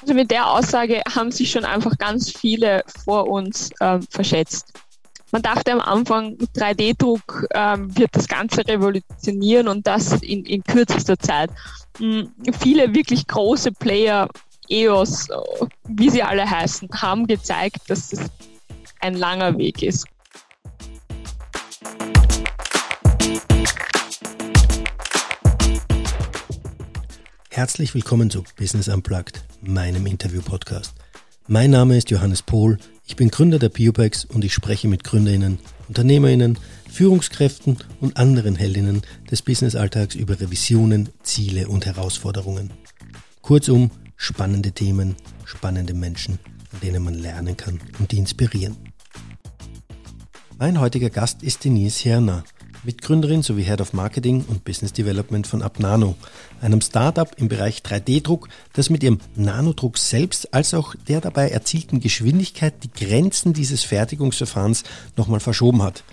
Also mit der Aussage haben sich schon einfach ganz viele vor uns ähm, verschätzt. Man dachte am Anfang, 3D-Druck ähm, wird das Ganze revolutionieren und das in, in kürzester Zeit. Mhm. Viele wirklich große Player, EOS, wie sie alle heißen, haben gezeigt, dass es ein langer Weg ist. Herzlich willkommen zu Business Unplugged, meinem Interview-Podcast. Mein Name ist Johannes Pohl, ich bin Gründer der Biopex und ich spreche mit Gründerinnen, Unternehmerinnen, Führungskräften und anderen Heldinnen des Business-Alltags über Revisionen, Ziele und Herausforderungen. Kurzum, spannende Themen, spannende Menschen, an denen man lernen kann und die inspirieren. Mein heutiger Gast ist Denise Herner. Mitgründerin sowie Head of Marketing und Business Development von Abnano, einem Startup im Bereich 3D-Druck, das mit ihrem Nanodruck selbst als auch der dabei erzielten Geschwindigkeit die Grenzen dieses Fertigungsverfahrens nochmal verschoben hat.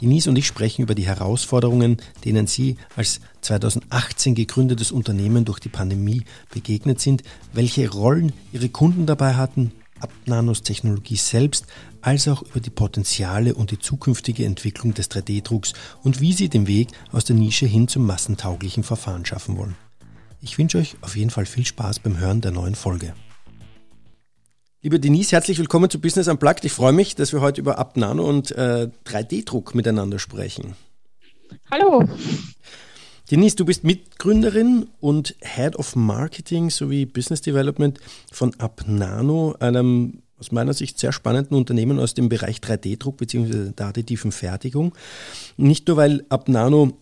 Denise und ich sprechen über die Herausforderungen, denen sie als 2018 gegründetes Unternehmen durch die Pandemie begegnet sind, welche Rollen ihre Kunden dabei hatten, Abnanos Technologie selbst, als auch über die Potenziale und die zukünftige Entwicklung des 3D-Drucks und wie sie den Weg aus der Nische hin zum massentauglichen Verfahren schaffen wollen. Ich wünsche euch auf jeden Fall viel Spaß beim Hören der neuen Folge. Liebe Denise, herzlich willkommen zu Business Unplugged. Ich freue mich, dass wir heute über Abnano und äh, 3D-Druck miteinander sprechen. Hallo. Denise, du bist Mitgründerin und Head of Marketing sowie Business Development von Abnano, einem aus meiner Sicht sehr spannenden Unternehmen aus dem Bereich 3D-Druck bzw. der additiven Fertigung. Nicht nur, weil Abnano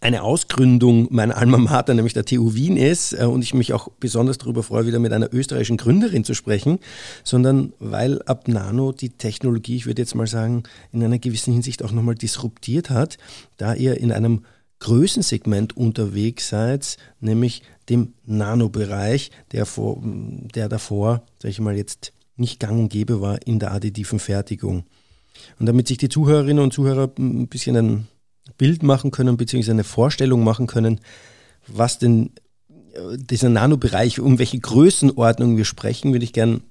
eine Ausgründung meiner Alma Mater, nämlich der TU Wien ist äh, und ich mich auch besonders darüber freue, wieder mit einer österreichischen Gründerin zu sprechen, sondern weil Abnano die Technologie, ich würde jetzt mal sagen, in einer gewissen Hinsicht auch nochmal disruptiert hat, da ihr in einem Größensegment unterwegs seid, nämlich dem Nanobereich, der, vor, der davor, sage ich mal jetzt, nicht gang und gäbe war in der additiven Fertigung. Und damit sich die Zuhörerinnen und Zuhörer ein bisschen ein Bild machen können, beziehungsweise eine Vorstellung machen können, was denn äh, dieser Nanobereich, um welche Größenordnung wir sprechen, würde ich gern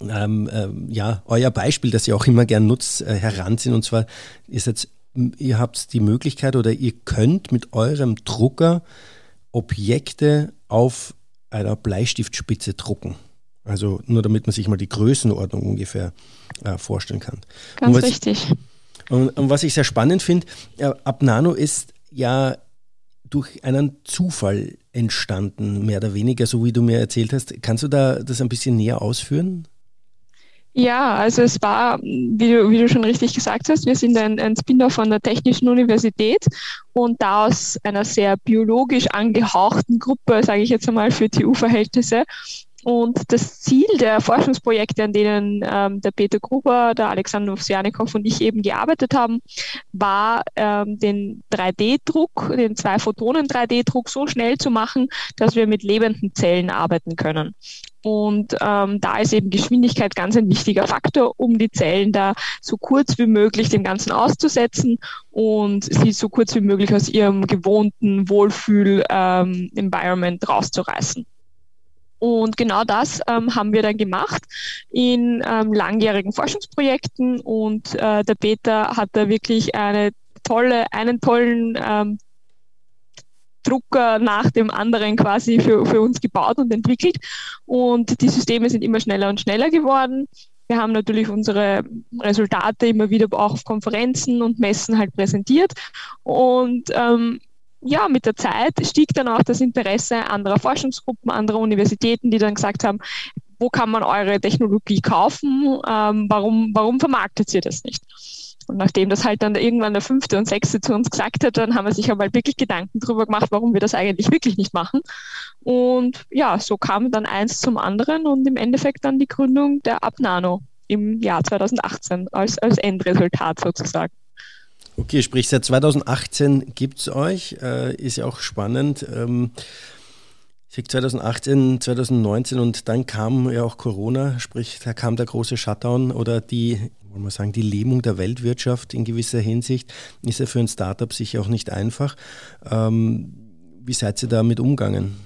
ähm, äh, ja, euer Beispiel, das ihr auch immer gern nutzt, äh, heranziehen. Und zwar ist jetzt, ihr habt die Möglichkeit oder ihr könnt mit eurem Drucker Objekte auf einer Bleistiftspitze drucken. Also nur damit man sich mal die Größenordnung ungefähr äh, vorstellen kann. Ganz und was, richtig. Und, und, was ich sehr spannend finde, äh, Abnano ist ja durch einen Zufall entstanden, mehr oder weniger, so wie du mir erzählt hast. Kannst du da das ein bisschen näher ausführen? Ja, also es war, wie du, wie du schon richtig gesagt hast, wir sind ein, ein Spin-off von der Technischen Universität und da aus einer sehr biologisch angehauchten Gruppe, sage ich jetzt einmal für TU-Verhältnisse, und das Ziel der Forschungsprojekte, an denen ähm, der Peter Gruber, der Alexander Ovsjanikow und ich eben gearbeitet haben, war ähm, den 3D-Druck, den Zwei-Photonen-3D-Druck so schnell zu machen, dass wir mit lebenden Zellen arbeiten können. Und ähm, da ist eben Geschwindigkeit ganz ein wichtiger Faktor, um die Zellen da so kurz wie möglich dem Ganzen auszusetzen und sie so kurz wie möglich aus ihrem gewohnten Wohlfühl-Environment ähm, rauszureißen. Und genau das ähm, haben wir dann gemacht in ähm, langjährigen Forschungsprojekten und äh, der Peter hat da wirklich eine tolle, einen tollen ähm, Drucker nach dem anderen quasi für, für uns gebaut und entwickelt. Und die Systeme sind immer schneller und schneller geworden. Wir haben natürlich unsere Resultate immer wieder auch auf Konferenzen und Messen halt präsentiert. Und ähm, ja, mit der Zeit stieg dann auch das Interesse anderer Forschungsgruppen, anderer Universitäten, die dann gesagt haben, wo kann man eure Technologie kaufen? Ähm, warum, warum vermarktet ihr das nicht? Und nachdem das halt dann irgendwann der fünfte und sechste zu uns gesagt hat, dann haben wir sich einmal wirklich Gedanken darüber gemacht, warum wir das eigentlich wirklich nicht machen. Und ja, so kam dann eins zum anderen und im Endeffekt dann die Gründung der Abnano im Jahr 2018 als, als Endresultat sozusagen. Okay, sprich seit 2018 gibt es euch, äh, ist ja auch spannend. Ähm, ich sage 2018, 2019 und dann kam ja auch Corona, sprich da kam der große Shutdown oder die, wollen wir sagen, die Lähmung der Weltwirtschaft in gewisser Hinsicht. Ist ja für ein Startup sicher auch nicht einfach. Ähm, wie seid ihr damit umgegangen?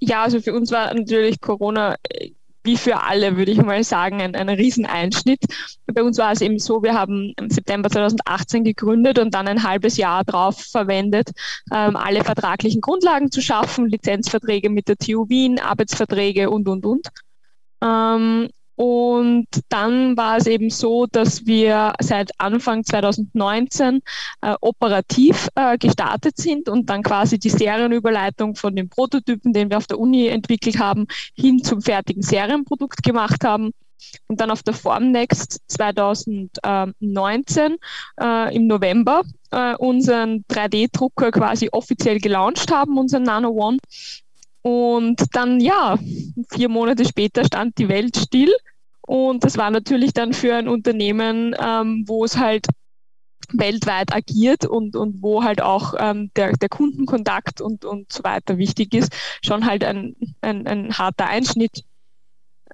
Ja, also für uns war natürlich Corona äh, wie für alle, würde ich mal sagen, ein, ein Rieseneinschnitt. Bei uns war es eben so, wir haben im September 2018 gegründet und dann ein halbes Jahr darauf verwendet, ähm, alle vertraglichen Grundlagen zu schaffen, Lizenzverträge mit der TU Wien, Arbeitsverträge und, und, und. Ähm, und dann war es eben so, dass wir seit Anfang 2019 äh, operativ äh, gestartet sind und dann quasi die Serienüberleitung von den Prototypen, den wir auf der Uni entwickelt haben, hin zum fertigen Serienprodukt gemacht haben. Und dann auf der Formnext 2019 äh, im November äh, unseren 3D-Drucker quasi offiziell gelauncht haben, unseren Nano One. Und dann, ja, vier Monate später stand die Welt still. Und das war natürlich dann für ein Unternehmen, ähm, wo es halt weltweit agiert und, und wo halt auch ähm, der, der Kundenkontakt und, und so weiter wichtig ist, schon halt ein, ein, ein harter Einschnitt.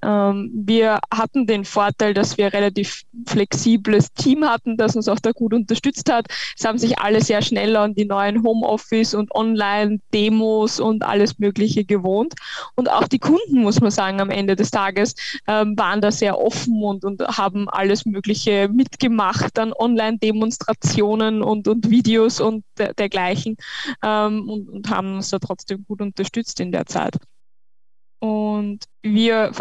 Ähm, wir hatten den Vorteil, dass wir ein relativ flexibles Team hatten, das uns auch da gut unterstützt hat. Es haben sich alle sehr schnell an die neuen Homeoffice und Online-Demos und alles Mögliche gewohnt. Und auch die Kunden, muss man sagen, am Ende des Tages ähm, waren da sehr offen und, und haben alles Mögliche mitgemacht an Online-Demonstrationen und, und Videos und der, dergleichen ähm, und, und haben uns da trotzdem gut unterstützt in der Zeit. Und wir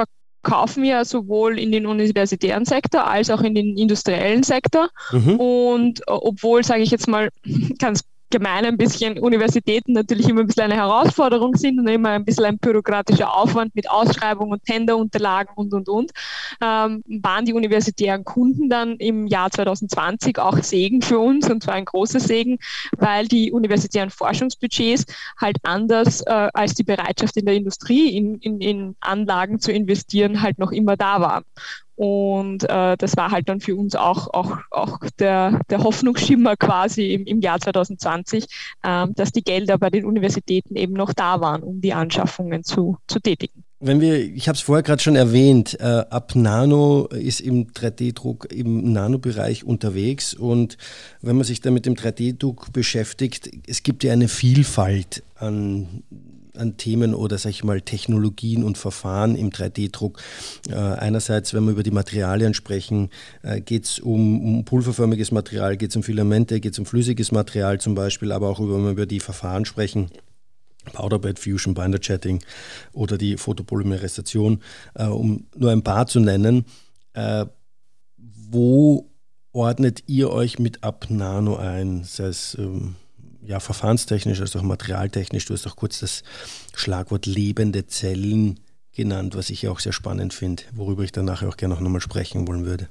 kaufen ja sowohl in den universitären Sektor als auch in den industriellen Sektor. Mhm. Und äh, obwohl, sage ich jetzt mal ganz gemein ein bisschen Universitäten natürlich immer ein bisschen eine Herausforderung sind und immer ein bisschen ein bürokratischer Aufwand mit Ausschreibung und Tenderunterlagen und, und, und, ähm, waren die universitären Kunden dann im Jahr 2020 auch Segen für uns und zwar ein großer Segen, weil die universitären Forschungsbudgets halt anders äh, als die Bereitschaft in der Industrie in, in, in Anlagen zu investieren halt noch immer da war. Und äh, das war halt dann für uns auch, auch, auch der, der Hoffnungsschimmer quasi im, im Jahr 2020, äh, dass die Gelder bei den Universitäten eben noch da waren, um die Anschaffungen zu, zu tätigen. Wenn wir, ich habe es vorher gerade schon erwähnt, äh, ab Nano ist im 3D-Druck im Nanobereich unterwegs und wenn man sich dann mit dem 3D-Druck beschäftigt, es gibt ja eine Vielfalt an an Themen oder sag ich mal Technologien und Verfahren im 3D-Druck. Äh, einerseits, wenn wir über die Materialien sprechen, äh, geht es um, um, pulverförmiges Material, geht es um Filamente, geht es um flüssiges Material zum Beispiel, aber auch wenn wir über die Verfahren sprechen. Powderbed Fusion, Binder Chatting oder die Photopolymerisation, äh, um nur ein paar zu nennen. Äh, wo ordnet ihr euch mit Ab Nano ein? Sei es ähm, ja, verfahrenstechnisch als auch materialtechnisch. Du hast auch kurz das Schlagwort lebende Zellen genannt, was ich ja auch sehr spannend finde, worüber ich dann nachher auch gerne noch nochmal sprechen wollen würde.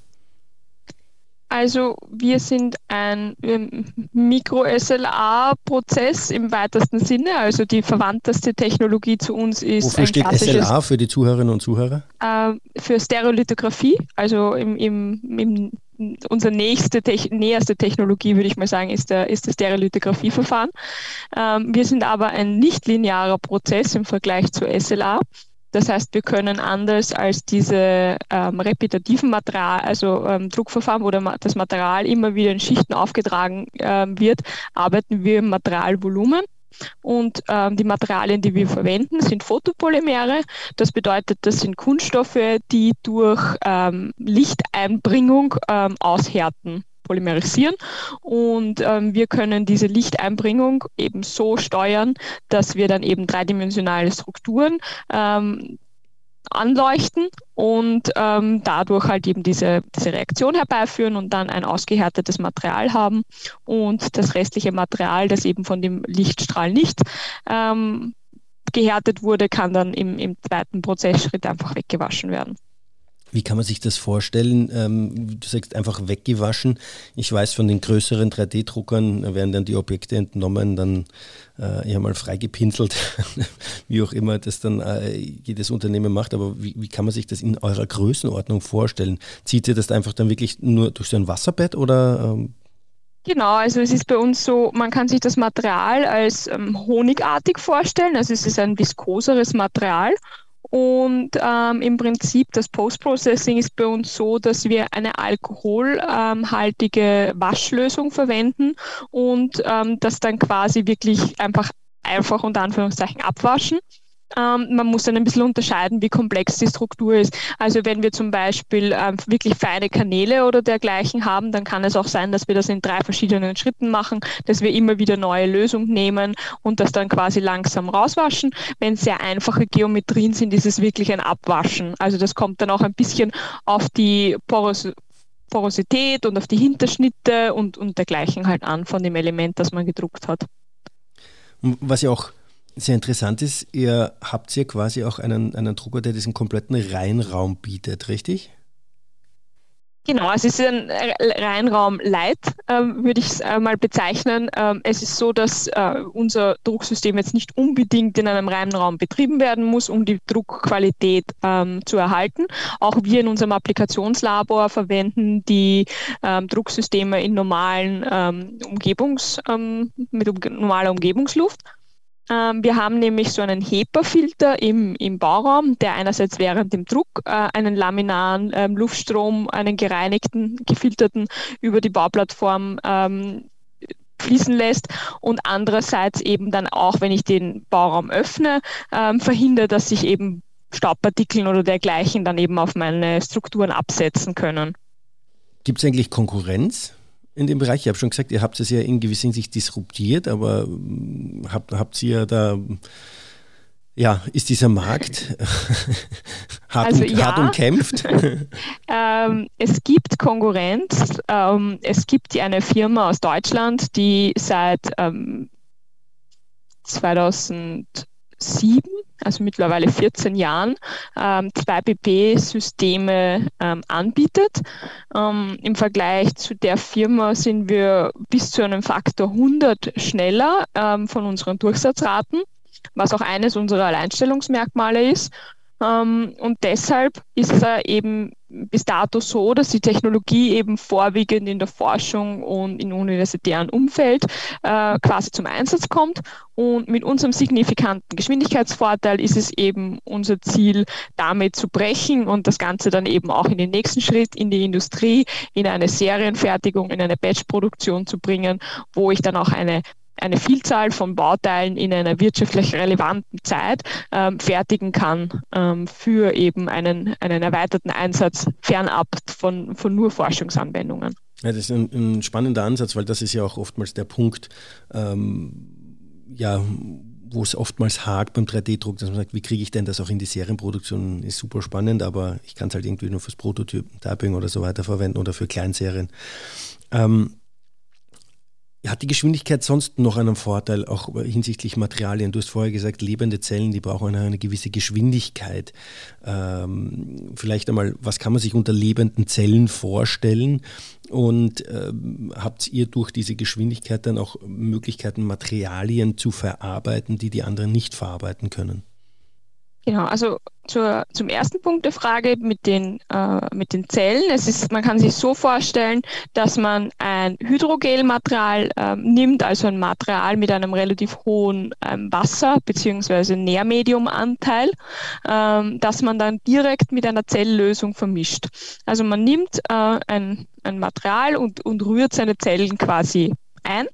Also wir sind ein ähm, Mikro-SLA-Prozess im weitesten Sinne. Also die verwandteste Technologie zu uns ist. Wofür steht SLA für die Zuhörerinnen und Zuhörer? Äh, für Stereolithografie. Also im, im, im unsere nächste, näherste Technologie, würde ich mal sagen, ist, der, ist das Stereolithografieverfahren. Ähm, wir sind aber ein nicht-linearer Prozess im Vergleich zu SLA. Das heißt, wir können anders als diese ähm, repetitiven Material, also ähm, Druckverfahren, wo der, das Material immer wieder in Schichten aufgetragen ähm, wird, arbeiten wir im Materialvolumen. Und ähm, die Materialien, die wir verwenden, sind Photopolymere. Das bedeutet, das sind Kunststoffe, die durch ähm, Lichteinbringung ähm, aushärten polymerisieren und ähm, wir können diese Lichteinbringung eben so steuern, dass wir dann eben dreidimensionale Strukturen ähm, anleuchten und ähm, dadurch halt eben diese, diese Reaktion herbeiführen und dann ein ausgehärtetes Material haben und das restliche Material, das eben von dem Lichtstrahl nicht ähm, gehärtet wurde, kann dann im, im zweiten Prozessschritt einfach weggewaschen werden. Wie kann man sich das vorstellen? Ähm, du sagst einfach weggewaschen. Ich weiß von den größeren 3D-Druckern werden dann die Objekte entnommen, dann äh, ja mal freigepinselt, wie auch immer das dann äh, jedes Unternehmen macht. Aber wie, wie, kann man sich das in eurer Größenordnung vorstellen? Zieht ihr das einfach dann wirklich nur durch so ein Wasserbett oder? Ähm Genau, also es ist bei uns so, man kann sich das Material als ähm, honigartig vorstellen. Also es ist ein viskoseres Material und ähm, im Prinzip das Post-Processing ist bei uns so, dass wir eine alkoholhaltige ähm, Waschlösung verwenden und ähm, das dann quasi wirklich einfach einfach unter Anführungszeichen abwaschen. Ähm, man muss dann ein bisschen unterscheiden, wie komplex die Struktur ist. Also wenn wir zum Beispiel ähm, wirklich feine Kanäle oder dergleichen haben, dann kann es auch sein, dass wir das in drei verschiedenen Schritten machen, dass wir immer wieder neue Lösungen nehmen und das dann quasi langsam rauswaschen. Wenn es sehr einfache Geometrien sind, ist es wirklich ein Abwaschen. Also das kommt dann auch ein bisschen auf die Poros Porosität und auf die Hinterschnitte und, und dergleichen halt an von dem Element, das man gedruckt hat. Was ja auch sehr interessant ist, ihr habt ja quasi auch einen, einen Drucker, der diesen kompletten Reinraum bietet, richtig? Genau, es ist ein Reinraum Light, ähm, würde ich es äh, mal bezeichnen. Ähm, es ist so, dass äh, unser Drucksystem jetzt nicht unbedingt in einem Reinraum betrieben werden muss, um die Druckqualität ähm, zu erhalten. Auch wir in unserem Applikationslabor verwenden die ähm, Drucksysteme in normalen ähm, Umgebungs, ähm, mit um, normaler Umgebungsluft. Ähm, wir haben nämlich so einen HEPA-Filter im, im Bauraum, der einerseits während dem Druck äh, einen laminaren ähm, Luftstrom, einen gereinigten, gefilterten über die Bauplattform ähm, fließen lässt und andererseits eben dann auch, wenn ich den Bauraum öffne, ähm, verhindert, dass sich eben Staubpartikeln oder dergleichen dann eben auf meine Strukturen absetzen können. Gibt es eigentlich Konkurrenz in dem Bereich? Ich habe schon gesagt, ihr habt es ja in gewisser Hinsicht disruptiert, aber hm, habt, habt ihr da, ja, ist dieser Markt hart, also, und, ja. hart umkämpft? ähm, es gibt Konkurrenz. Ähm, es gibt eine Firma aus Deutschland, die seit ähm, 2000 sieben, also mittlerweile 14 Jahren, ähm, zwei PP-Systeme ähm, anbietet. Ähm, Im Vergleich zu der Firma sind wir bis zu einem Faktor 100 schneller ähm, von unseren Durchsatzraten, was auch eines unserer Alleinstellungsmerkmale ist. Ähm, und deshalb ist es eben bis dato so, dass die Technologie eben vorwiegend in der Forschung und im universitären Umfeld äh, quasi zum Einsatz kommt. Und mit unserem signifikanten Geschwindigkeitsvorteil ist es eben unser Ziel, damit zu brechen und das Ganze dann eben auch in den nächsten Schritt in die Industrie, in eine Serienfertigung, in eine Batchproduktion zu bringen, wo ich dann auch eine eine Vielzahl von Bauteilen in einer wirtschaftlich relevanten Zeit ähm, fertigen kann ähm, für eben einen, einen erweiterten Einsatz fernab von, von nur Forschungsanwendungen. Ja, das ist ein, ein, spannender Ansatz, weil das ist ja auch oftmals der Punkt, ähm, ja, wo es oftmals hakt beim 3D-Druck, dass man sagt, wie kriege ich denn das auch in die Serienproduktion, ist super spannend, aber ich kann es halt irgendwie nur fürs Prototyping oder so weiter verwenden oder für Kleinserien. Ähm, hat die Geschwindigkeit sonst noch einen Vorteil, auch hinsichtlich Materialien? Du hast vorher gesagt, lebende Zellen, die brauchen eine, eine gewisse Geschwindigkeit. Ähm, vielleicht einmal, was kann man sich unter lebenden Zellen vorstellen? Und ähm, habt ihr durch diese Geschwindigkeit dann auch Möglichkeiten, Materialien zu verarbeiten, die die anderen nicht verarbeiten können? Genau, also zur, zum ersten Punkt der Frage mit den, äh, mit den Zellen. Es ist, man kann sich so vorstellen, dass man ein Hydrogelmaterial äh, nimmt, also ein Material mit einem relativ hohen ähm, Wasser- bzw. Nährmediumanteil, ähm, das man dann direkt mit einer Zelllösung vermischt. Also man nimmt äh, ein, ein Material und, und rührt seine Zellen quasi ein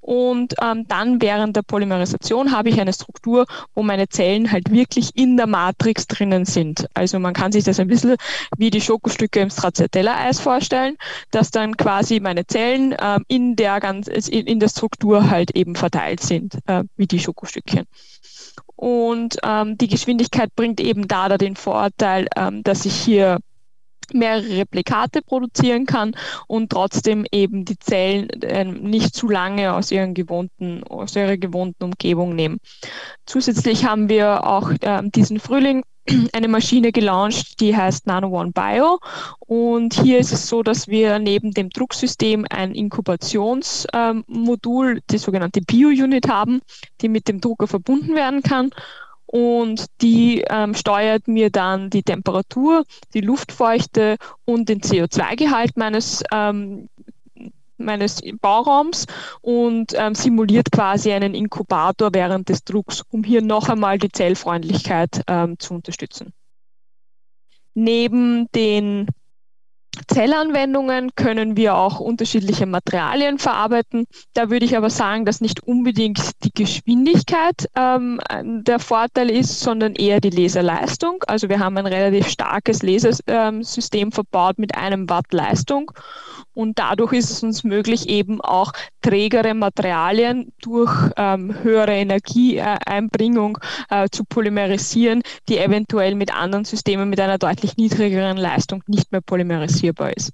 und ähm, dann während der Polymerisation habe ich eine Struktur, wo meine Zellen halt wirklich in der Matrix drinnen sind. Also man kann sich das ein bisschen wie die Schokostücke im Stracciatella-Eis vorstellen, dass dann quasi meine Zellen ähm, in, der ganz, in, in der Struktur halt eben verteilt sind, äh, wie die Schokostückchen. Und ähm, die Geschwindigkeit bringt eben da, den Vorteil, ähm, dass ich hier mehrere Replikate produzieren kann und trotzdem eben die Zellen äh, nicht zu lange aus, ihren gewohnten, aus ihrer gewohnten Umgebung nehmen. Zusätzlich haben wir auch äh, diesen Frühling eine Maschine gelauncht, die heißt Nano One Bio. Und hier ist es so, dass wir neben dem Drucksystem ein Inkubationsmodul, ähm, die sogenannte Bio-Unit haben, die mit dem Drucker verbunden werden kann und die ähm, steuert mir dann die Temperatur, die Luftfeuchte und den CO2-Gehalt meines ähm, meines Bauraums und ähm, simuliert quasi einen Inkubator während des Drucks, um hier noch einmal die Zellfreundlichkeit ähm, zu unterstützen. Neben den Zellanwendungen können wir auch unterschiedliche Materialien verarbeiten. Da würde ich aber sagen, dass nicht unbedingt die Geschwindigkeit ähm, der Vorteil ist, sondern eher die Laserleistung. Also wir haben ein relativ starkes Lasersystem verbaut mit einem Watt Leistung und dadurch ist es uns möglich, eben auch trägere Materialien durch ähm, höhere Energieeinbringung äh, zu polymerisieren, die eventuell mit anderen Systemen mit einer deutlich niedrigeren Leistung nicht mehr polymerisierbar ist.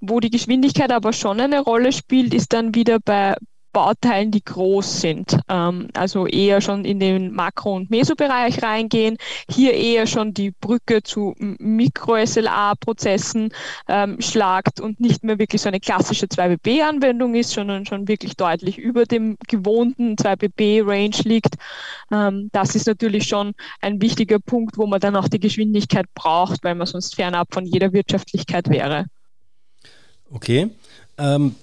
Wo die Geschwindigkeit aber schon eine Rolle spielt, ist dann wieder bei Bauteilen, die groß sind. Ähm, also eher schon in den Makro- und Mesobereich reingehen. Hier eher schon die Brücke zu Mikro-SLA-Prozessen ähm, schlagt und nicht mehr wirklich so eine klassische 2BB-Anwendung ist, sondern schon wirklich deutlich über dem gewohnten 2BB-Range liegt. Ähm, das ist natürlich schon ein wichtiger Punkt, wo man dann auch die Geschwindigkeit braucht, weil man sonst fernab von jeder Wirtschaftlichkeit wäre. Okay. Ähm,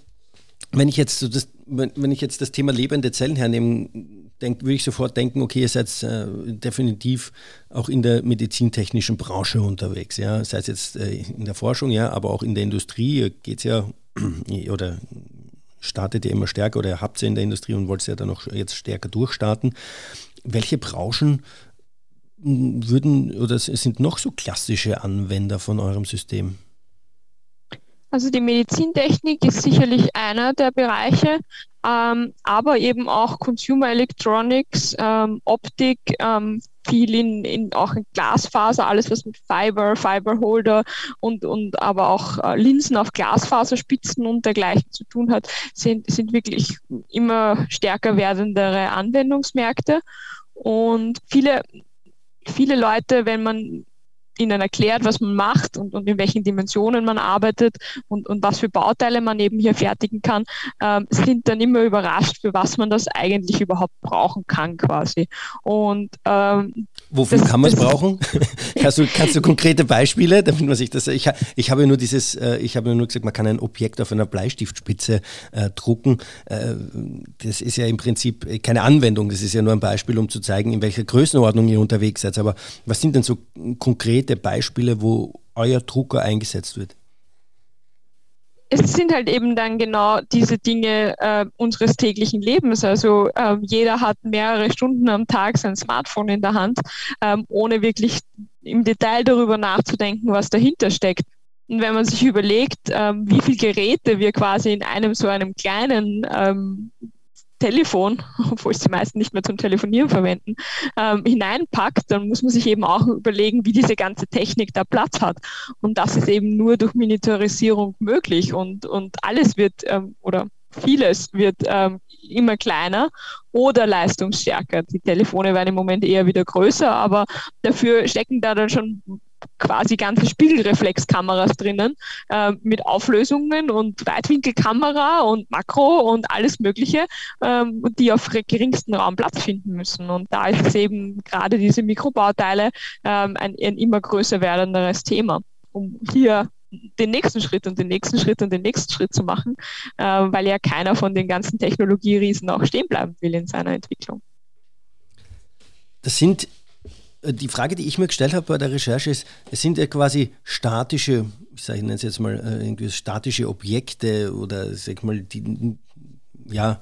wenn ich jetzt so das wenn, wenn ich jetzt das Thema lebende Zellen hernehme, denk, würde ich sofort denken, okay, ihr seid äh, definitiv auch in der medizintechnischen Branche unterwegs, ja, sei es jetzt äh, in der Forschung, ja, aber auch in der Industrie geht es ja oder startet ihr immer stärker oder habt ihr in der Industrie und wollt ja dann noch jetzt stärker durchstarten. Welche Branchen würden oder sind noch so klassische Anwender von eurem System? Also die Medizintechnik ist sicherlich einer der Bereiche, ähm, aber eben auch Consumer Electronics, ähm, Optik, ähm, viel in, in auch in Glasfaser, alles was mit Fiber, Fiberholder und, und aber auch äh, Linsen auf Glasfaserspitzen und dergleichen zu tun hat, sind, sind wirklich immer stärker werdendere Anwendungsmärkte. Und viele, viele Leute, wenn man ihnen erklärt, was man macht und, und in welchen Dimensionen man arbeitet und, und was für Bauteile man eben hier fertigen kann, ähm, sind dann immer überrascht, für was man das eigentlich überhaupt brauchen kann quasi. Und ähm, Wofür das, kann man es brauchen? kannst, du, kannst du konkrete Beispiele, damit man sich das. Ich, ich habe nur dieses, äh, ich habe nur gesagt, man kann ein Objekt auf einer Bleistiftspitze äh, drucken. Äh, das ist ja im Prinzip keine Anwendung, das ist ja nur ein Beispiel, um zu zeigen, in welcher Größenordnung ihr unterwegs seid. Aber was sind denn so konkrete Beispiele, wo euer Drucker eingesetzt wird? es sind halt eben dann genau diese Dinge äh, unseres täglichen Lebens. Also ähm, jeder hat mehrere Stunden am Tag sein Smartphone in der Hand, ähm, ohne wirklich im Detail darüber nachzudenken, was dahinter steckt. Und wenn man sich überlegt, ähm, wie viele Geräte wir quasi in einem so einem kleinen ähm, Telefon, obwohl es die meisten nicht mehr zum Telefonieren verwenden, ähm, hineinpackt, dann muss man sich eben auch überlegen, wie diese ganze Technik da Platz hat. Und das ist eben nur durch Miniaturisierung möglich und, und alles wird ähm, oder vieles wird ähm, immer kleiner oder leistungsstärker. Die Telefone werden im Moment eher wieder größer, aber dafür stecken da dann schon quasi ganze Spiegelreflexkameras drinnen äh, mit Auflösungen und Weitwinkelkamera und Makro und alles Mögliche, ähm, die auf geringsten Raum Platz finden müssen. Und da ist es eben gerade diese Mikrobauteile ähm, ein, ein immer größer werdenderes Thema, um hier den nächsten Schritt und den nächsten Schritt und den nächsten Schritt zu machen, äh, weil ja keiner von den ganzen Technologieriesen auch stehen bleiben will in seiner Entwicklung. Das sind die Frage, die ich mir gestellt habe bei der Recherche ist, es sind ja quasi statische, ich sage nenne es jetzt mal äh, irgendwie statische Objekte oder sag mal die ja,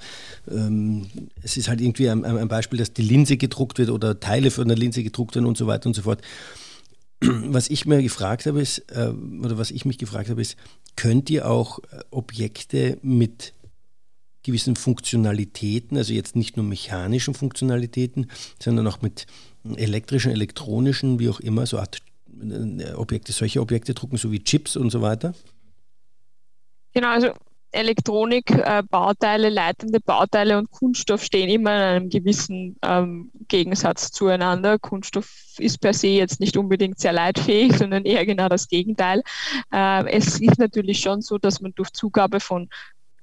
ähm, es ist halt irgendwie ein, ein, Beispiel, dass die Linse gedruckt wird oder Teile von der Linse gedruckt werden und so weiter und so fort. Was ich mir gefragt habe, ist, äh, oder was ich mich gefragt habe, ist, könnt ihr auch äh, Objekte mit gewissen Funktionalitäten, also jetzt nicht nur mechanischen Funktionalitäten, sondern auch mit elektrischen, elektronischen, wie auch immer, so Art äh, Objekte, solche Objekte drucken, so wie Chips und so weiter? Genau, also Elektronik, äh, Bauteile, leitende Bauteile und Kunststoff stehen immer in einem gewissen ähm, Gegensatz zueinander. Kunststoff ist per se jetzt nicht unbedingt sehr leitfähig, sondern eher genau das Gegenteil. Äh, es ist natürlich schon so, dass man durch Zugabe von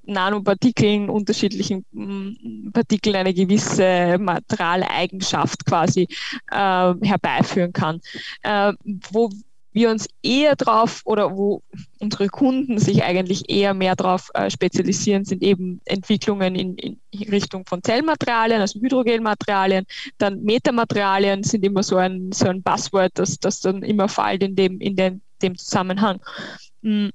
Nanopartikeln, unterschiedlichen mm, Partikeln eine gewisse Materialeigenschaft quasi äh, herbeiführen kann. Äh, wo wir uns eher drauf oder wo unsere Kunden sich eigentlich eher mehr darauf äh, spezialisieren, sind eben Entwicklungen in, in, Richtung von Zellmaterialien, also Hydrogelmaterialien. Dann Metamaterialien sind immer so ein, so ein Buzzword, das, das dann immer fällt in dem, in den, dem Zusammenhang. Mm,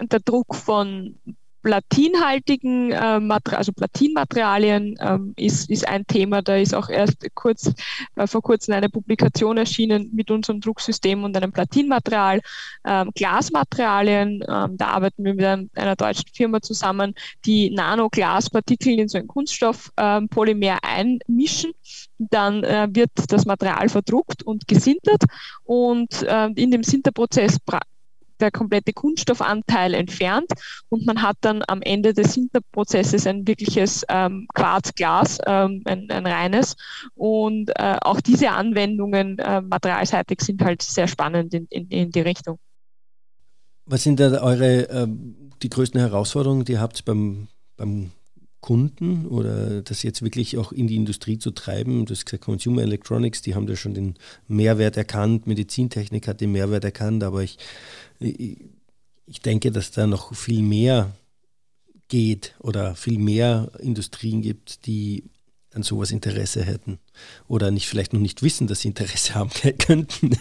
der Druck von platinhaltigen äh, also Platinmaterialien ähm, ist, ist ein Thema. Da ist auch erst kurz äh, vor kurzem eine Publikation erschienen mit unserem Drucksystem und einem Platinmaterial. Ähm, Glasmaterialien, ähm, da arbeiten wir mit einem, einer deutschen Firma zusammen, die Nanoglaspartikel in so ein Kunststoffpolymer ähm, einmischen. Dann äh, wird das Material verdruckt und gesintert und äh, in dem Sinterprozess der komplette Kunststoffanteil entfernt und man hat dann am Ende des Sinterprozesses ein wirkliches ähm, Quarzglas, ähm, ein, ein, reines. Und äh, auch diese Anwendungen äh, materialseitig sind halt sehr spannend in, in, in die Richtung. Was sind da eure äh, die größten Herausforderungen, die ihr habt beim, beim Kunden oder das jetzt wirklich auch in die Industrie zu treiben. Du hast gesagt, Consumer Electronics, die haben da schon den Mehrwert erkannt, Medizintechnik hat den Mehrwert erkannt, aber ich, ich, denke, dass da noch viel mehr geht oder viel mehr Industrien gibt, die an sowas Interesse hätten oder nicht vielleicht noch nicht wissen, dass sie Interesse haben könnten.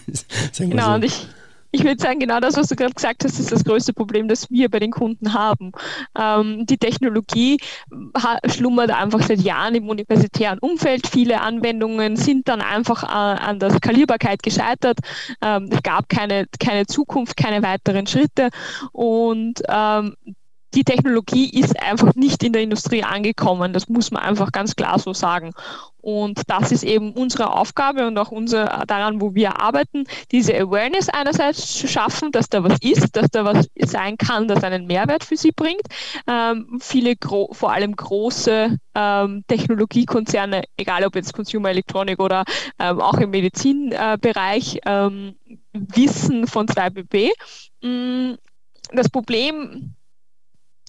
genau, so. und ich, ich würde sagen, genau das, was du gerade gesagt hast, ist das größte Problem, das wir bei den Kunden haben. Ähm, die Technologie schlummert einfach seit Jahren im universitären Umfeld. Viele Anwendungen sind dann einfach äh, an der Skalierbarkeit gescheitert. Ähm, es gab keine, keine Zukunft, keine weiteren Schritte. Und ähm, die Technologie ist einfach nicht in der Industrie angekommen. Das muss man einfach ganz klar so sagen. Und das ist eben unsere Aufgabe und auch unser, daran, wo wir arbeiten, diese Awareness einerseits zu schaffen, dass da was ist, dass da was sein kann, das einen Mehrwert für sie bringt. Ähm, viele, vor allem große ähm, Technologiekonzerne, egal ob jetzt Consumer Electronic oder ähm, auch im Medizinbereich, äh, wissen von 2BB. Mm, das Problem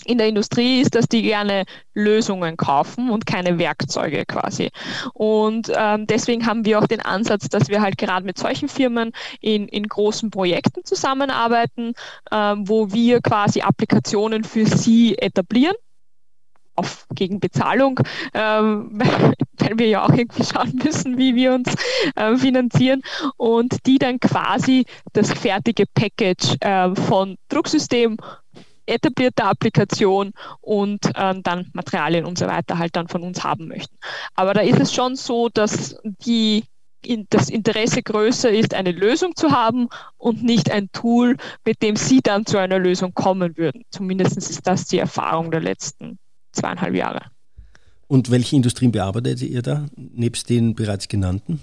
in der Industrie ist, dass die gerne Lösungen kaufen und keine Werkzeuge quasi. Und ähm, deswegen haben wir auch den Ansatz, dass wir halt gerade mit solchen Firmen in, in großen Projekten zusammenarbeiten, ähm, wo wir quasi Applikationen für sie etablieren auf, gegen Bezahlung, ähm, weil wir ja auch irgendwie schauen müssen, wie wir uns äh, finanzieren und die dann quasi das fertige Package äh, von Drucksystem etablierte Applikation und ähm, dann Materialien und so weiter halt dann von uns haben möchten. Aber da ist es schon so, dass die in, das Interesse größer ist, eine Lösung zu haben und nicht ein Tool, mit dem Sie dann zu einer Lösung kommen würden. Zumindest ist das die Erfahrung der letzten zweieinhalb Jahre. Und welche Industrien bearbeitet ihr da, nebst den bereits genannten?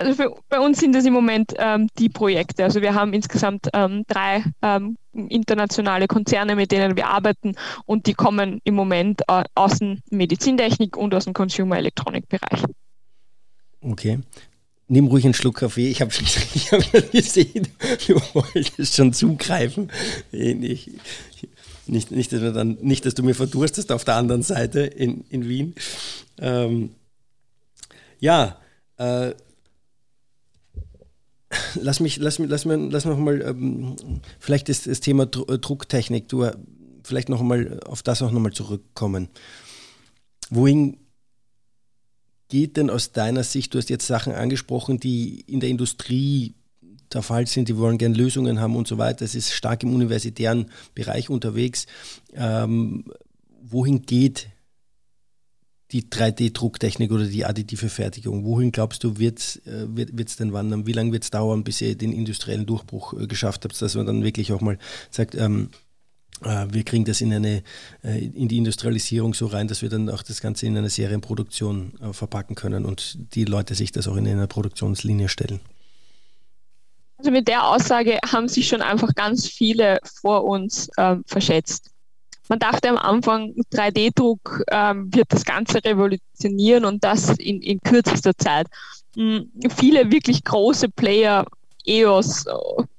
Also für, bei uns sind das im Moment ähm, die Projekte. Also wir haben insgesamt ähm, drei ähm, internationale Konzerne, mit denen wir arbeiten und die kommen im Moment äh, aus dem Medizintechnik und aus dem Consumer Electronic Bereich. Okay. Nimm ruhig einen Schluck Kaffee. Ich habe ich hab gesehen, du wolltest schon zugreifen. Ich, nicht, nicht, dass dann, nicht, dass du mir verdurstest auf der anderen Seite in, in Wien. Ähm, ja, äh, lass mich, lass mich, lass mich, lass noch mal, ähm, vielleicht ist das Thema äh, Drucktechnik, du, äh, vielleicht noch mal auf das auch noch mal zurückkommen. Wohin geht denn aus deiner Sicht, du hast jetzt Sachen angesprochen, die in der Industrie der Fall sind, die wollen gerne Lösungen haben und so weiter. Es ist stark im universitären Bereich unterwegs. Ähm, wohin geht die 3D-Drucktechnik oder die additive Fertigung? Wohin glaubst du, wird's, äh, wird es denn wandern? Wie lange wird es dauern, bis ihr den industriellen Durchbruch äh, geschafft habt, dass man dann wirklich auch mal sagt, ähm, äh, wir kriegen das in, eine, äh, in die Industrialisierung so rein, dass wir dann auch das Ganze in eine Serienproduktion äh, verpacken können und die Leute sich das auch in einer Produktionslinie stellen? Also mit der Aussage haben sich schon einfach ganz viele vor uns ähm, verschätzt. Man dachte am Anfang, 3D-Druck ähm, wird das Ganze revolutionieren und das in, in kürzester Zeit. Mhm. Viele wirklich große Player, EOS,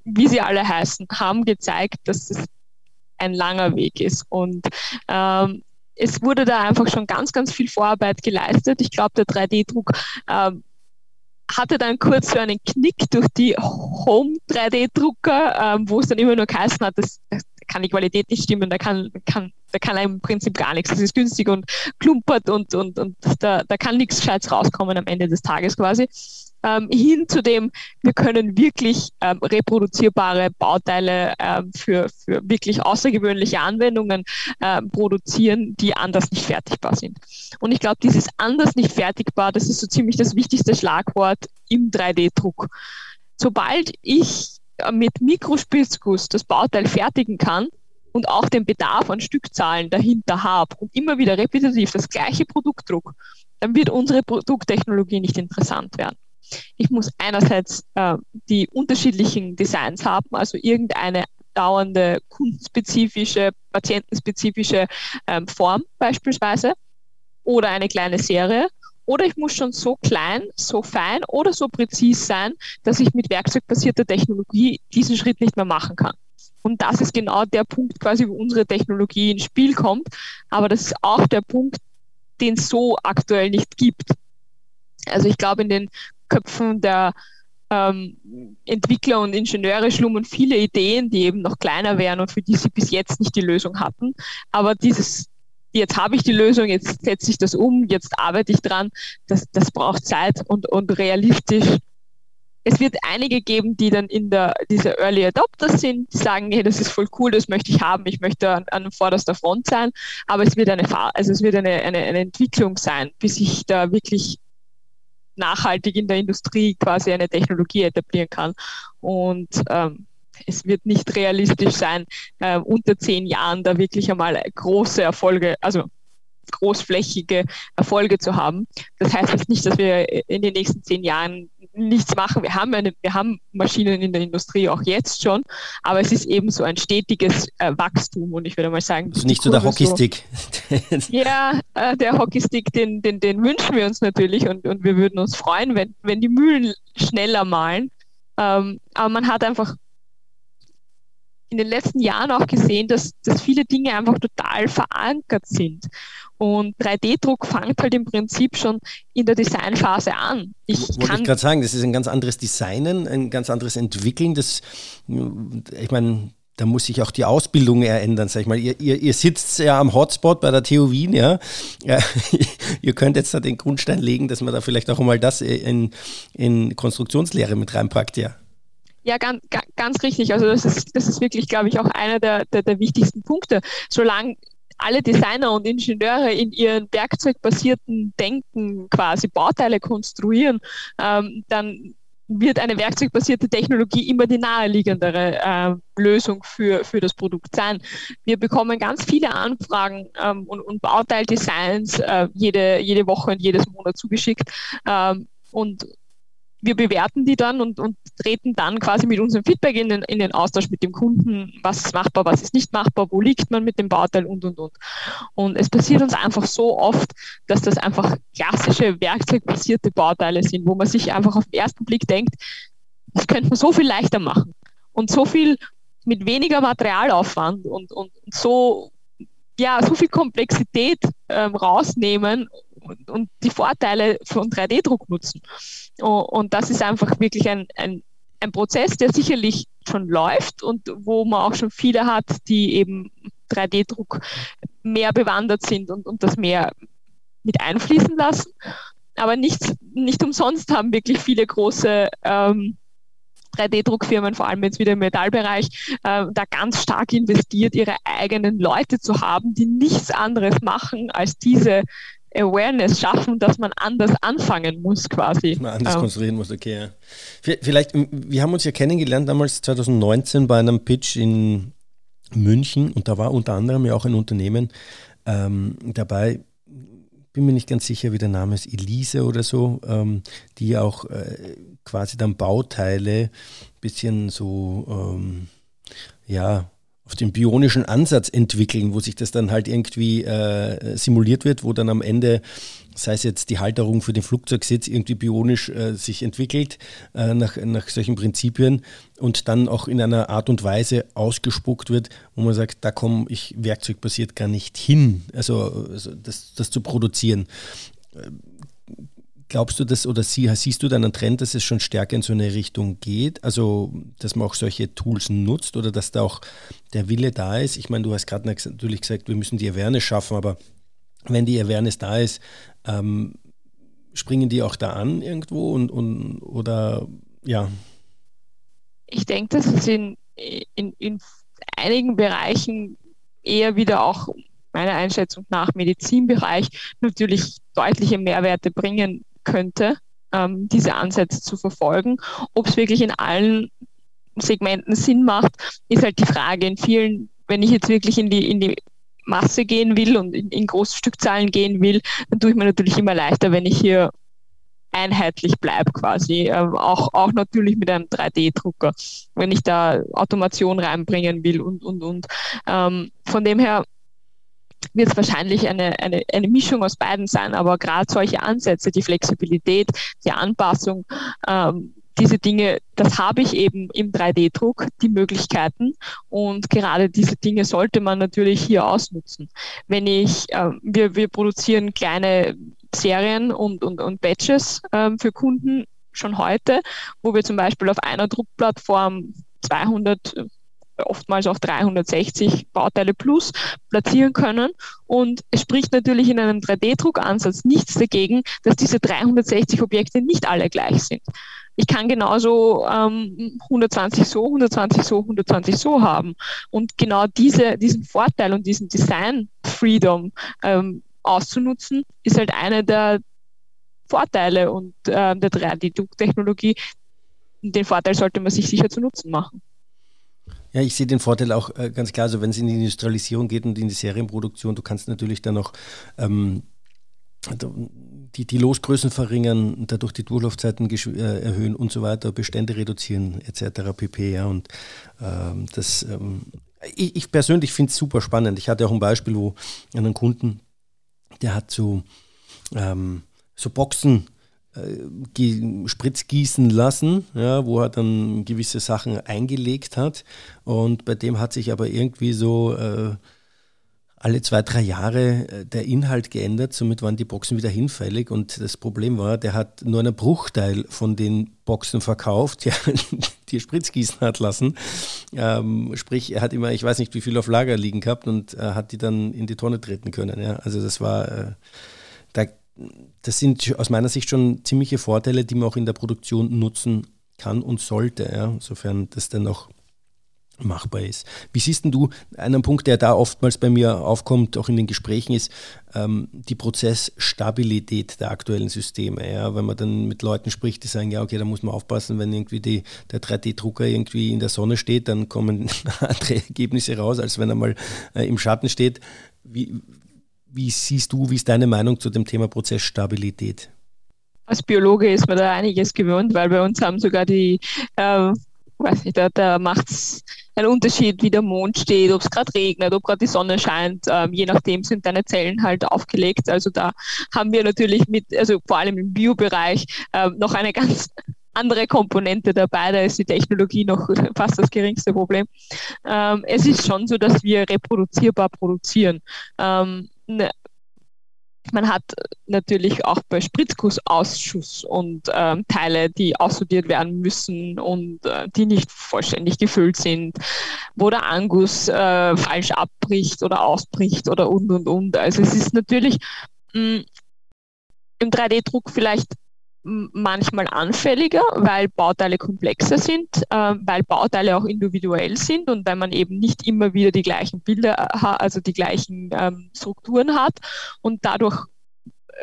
wie sie alle heißen, haben gezeigt, dass es ein langer Weg ist. Und ähm, es wurde da einfach schon ganz, ganz viel Vorarbeit geleistet. Ich glaube, der 3D-Druck ähm, hatte dann kurz so einen Knick durch die Home 3D-Drucker, ähm, wo es dann immer nur geheißen hat, das, kann die Qualität nicht stimmen, da kann, kann, da kann im Prinzip gar nichts. Das ist günstig und klumpert und, und, und da, da kann nichts Gescheites rauskommen am Ende des Tages quasi. ähm, hin zu dem, wir können wirklich ähm, reproduzierbare Bauteile ähm, für, für wirklich außergewöhnliche Anwendungen ähm, produzieren, die anders nicht fertigbar sind. Und ich glaube, dieses anders nicht fertigbar, das ist so ziemlich das wichtigste Schlagwort im 3D-Druck. Sobald ich mit Mikrospitzguss das Bauteil fertigen kann, und auch den Bedarf an Stückzahlen dahinter habe und immer wieder repetitiv das gleiche Produkt druck, dann wird unsere Produkttechnologie nicht interessant werden. Ich muss einerseits äh, die unterschiedlichen Designs haben, also irgendeine dauernde kundenspezifische, patientenspezifische ähm, Form beispielsweise oder eine kleine Serie. Oder ich muss schon so klein, so fein oder so präzis sein, dass ich mit werkzeugbasierter Technologie diesen Schritt nicht mehr machen kann. Und das ist genau der Punkt quasi, wo unsere Technologie ins Spiel kommt. Aber das ist auch der Punkt, den es so aktuell nicht gibt. Also ich glaube, in den Köpfen der ähm, Entwickler und Ingenieure schlummern viele Ideen, die eben noch kleiner wären und für die sie bis jetzt nicht die Lösung hatten. Aber dieses, jetzt habe ich die Lösung, jetzt setze ich das um, jetzt arbeite ich dran, das, das braucht Zeit und, und realistisch. Es wird einige geben, die dann in der, diese Early Adopters sind, die sagen, hey, das ist voll cool, das möchte ich haben, ich möchte an, an vorderster Front sein, aber es wird eine, also es wird eine, eine, eine Entwicklung sein, bis ich da wirklich nachhaltig in der Industrie quasi eine Technologie etablieren kann. Und ähm, es wird nicht realistisch sein, äh, unter zehn Jahren da wirklich einmal große Erfolge, also großflächige Erfolge zu haben. Das heißt jetzt nicht, dass wir in den nächsten zehn Jahren nichts machen. Wir haben, eine, wir haben Maschinen in der Industrie auch jetzt schon, aber es ist eben so ein stetiges äh, Wachstum und ich würde mal sagen. Also nicht so der Hockeystick. So, ja, äh, der Hockeystick, den, den, den wünschen wir uns natürlich und, und wir würden uns freuen, wenn, wenn die Mühlen schneller malen. Ähm, aber man hat einfach in den letzten Jahren auch gesehen, dass, dass viele Dinge einfach total verankert sind. Und 3D-Druck fängt halt im Prinzip schon in der Designphase an. Ich Wollte ich gerade sagen, das ist ein ganz anderes Designen, ein ganz anderes Entwickeln. Das, ich meine, da muss sich auch die Ausbildung ändern, sag ich mal. Ihr, ihr, ihr sitzt ja am Hotspot bei der TU Wien, ja. ja. ihr könnt jetzt da den Grundstein legen, dass man da vielleicht auch mal das in, in Konstruktionslehre mit reinpackt, ja. Ja, ganz, ganz richtig. Also das ist, das ist wirklich, glaube ich, auch einer der, der, der wichtigsten Punkte. Solange alle Designer und Ingenieure in ihren werkzeugbasierten Denken quasi Bauteile konstruieren, ähm, dann wird eine werkzeugbasierte Technologie immer die naheliegendere äh, Lösung für, für das Produkt sein. Wir bekommen ganz viele Anfragen ähm, und, und Bauteildesigns äh, jede, jede Woche und jedes Monat zugeschickt. Ähm, und wir bewerten die dann und, und treten dann quasi mit unserem Feedback in den, in den Austausch mit dem Kunden, was ist machbar, was ist nicht machbar, wo liegt man mit dem Bauteil und, und, und. Und es passiert uns einfach so oft, dass das einfach klassische werkzeugbasierte Bauteile sind, wo man sich einfach auf den ersten Blick denkt, das könnte man so viel leichter machen und so viel mit weniger Materialaufwand und, und, und so, ja, so viel Komplexität ähm, rausnehmen und, die Vorteile von 3D-Druck nutzen. Und das ist einfach wirklich ein, ein, ein Prozess, der sicherlich schon läuft und wo man auch schon viele hat, die eben 3D-Druck mehr bewandert sind und, und das mehr mit einfließen lassen. Aber nicht, nicht umsonst haben wirklich viele große ähm, 3D-Druckfirmen, vor allem jetzt wieder im Metallbereich, äh, da ganz stark investiert, ihre eigenen Leute zu haben, die nichts anderes machen, als diese Awareness schaffen, dass man anders anfangen muss quasi. Dass man anders ähm. konstruieren muss, okay. Ja. Vielleicht, wir haben uns ja kennengelernt damals 2019 bei einem Pitch in München und da war unter anderem ja auch ein Unternehmen ähm, dabei, bin mir nicht ganz sicher, wie der Name ist, Elise oder so, ähm, die auch äh, quasi dann Bauteile bisschen so, ähm, ja, auf den bionischen Ansatz entwickeln, wo sich das dann halt irgendwie äh, simuliert wird, wo dann am Ende, sei es jetzt die Halterung für den Flugzeugsitz, irgendwie bionisch äh, sich entwickelt äh, nach, nach solchen Prinzipien und dann auch in einer Art und Weise ausgespuckt wird, wo man sagt, da komme ich werkzeugbasiert gar nicht hin, also, also das, das zu produzieren Glaubst du das oder sie, siehst du dann einen Trend, dass es schon stärker in so eine Richtung geht? Also, dass man auch solche Tools nutzt oder dass da auch der Wille da ist? Ich meine, du hast gerade natürlich gesagt, wir müssen die Awareness schaffen, aber wenn die Awareness da ist, ähm, springen die auch da an irgendwo und, und oder ja? Ich denke, dass es in, in, in einigen Bereichen eher wieder auch meiner Einschätzung nach Medizinbereich natürlich deutliche Mehrwerte bringen könnte, ähm, diese Ansätze zu verfolgen. Ob es wirklich in allen Segmenten Sinn macht, ist halt die Frage. In vielen, wenn ich jetzt wirklich in die, in die Masse gehen will und in, in große Stückzahlen gehen will, dann tue ich mir natürlich immer leichter, wenn ich hier einheitlich bleibe quasi. Ähm, auch, auch natürlich mit einem 3D-Drucker, wenn ich da Automation reinbringen will und, und, und. Ähm, von dem her wird es wahrscheinlich eine, eine, eine Mischung aus beiden sein, aber gerade solche Ansätze, die Flexibilität, die Anpassung, ähm, diese Dinge, das habe ich eben im 3D-Druck, die Möglichkeiten. Und gerade diese Dinge sollte man natürlich hier ausnutzen. Wenn ich, äh, wir, wir produzieren kleine Serien und, und, und Batches äh, für Kunden schon heute, wo wir zum Beispiel auf einer Druckplattform 200 oftmals auch 360 Bauteile plus platzieren können. Und es spricht natürlich in einem 3D-Druckansatz nichts dagegen, dass diese 360 Objekte nicht alle gleich sind. Ich kann genauso ähm, 120 so, 120 so, 120 so haben. Und genau diese, diesen Vorteil und diesen Design Freedom ähm, auszunutzen, ist halt eine der Vorteile und äh, der 3D-Drucktechnologie. Den Vorteil sollte man sich sicher zu Nutzen machen. Ja, ich sehe den Vorteil auch äh, ganz klar, so wenn es in die Industrialisierung geht und in die Serienproduktion, du kannst natürlich dann noch ähm, die, die Losgrößen verringern, dadurch die Durchlaufzeiten äh, erhöhen und so weiter, Bestände reduzieren etc. pp. Ja, und ähm, das, ähm, ich, ich, persönlich finde es super spannend. Ich hatte auch ein Beispiel, wo einen Kunden, der hat so, ähm, so Boxen Spritz gießen lassen, ja, wo er dann gewisse Sachen eingelegt hat. Und bei dem hat sich aber irgendwie so äh, alle zwei, drei Jahre äh, der Inhalt geändert. Somit waren die Boxen wieder hinfällig. Und das Problem war, der hat nur einen Bruchteil von den Boxen verkauft, die, die Spritzgießen hat lassen. Ähm, sprich, er hat immer, ich weiß nicht, wie viel auf Lager liegen gehabt und äh, hat die dann in die Tonne treten können. Ja. Also das war, äh, da das sind aus meiner Sicht schon ziemliche Vorteile, die man auch in der Produktion nutzen kann und sollte, ja, sofern das dann auch machbar ist. Wie siehst du, einen Punkt, der da oftmals bei mir aufkommt, auch in den Gesprächen, ist ähm, die Prozessstabilität der aktuellen Systeme. Ja? Wenn man dann mit Leuten spricht, die sagen, ja, okay, da muss man aufpassen, wenn irgendwie die, der 3D-Drucker irgendwie in der Sonne steht, dann kommen andere Ergebnisse raus, als wenn er mal äh, im Schatten steht. Wie, wie siehst du, wie ist deine Meinung zu dem Thema Prozessstabilität? Als Biologe ist man da einiges gewöhnt, weil bei uns haben sogar die, äh, weiß nicht, da, da macht es einen Unterschied, wie der Mond steht, ob es gerade regnet, ob gerade die Sonne scheint. Ähm, je nachdem sind deine Zellen halt aufgelegt. Also da haben wir natürlich mit, also vor allem im Biobereich, äh, noch eine ganz andere Komponente dabei. Da ist die Technologie noch fast das geringste Problem. Ähm, es ist schon so, dass wir reproduzierbar produzieren. Ähm, man hat natürlich auch bei Spritzgussausschuss und ähm, Teile, die aussortiert werden müssen und äh, die nicht vollständig gefüllt sind, wo der Anguss äh, falsch abbricht oder ausbricht oder und und und. Also es ist natürlich mh, mm, im 3D-Druck vielleicht manchmal anfälliger, weil Bauteile komplexer sind, äh, weil Bauteile auch individuell sind und weil man eben nicht immer wieder die gleichen Bilder, äh, also die gleichen ähm, Strukturen hat und dadurch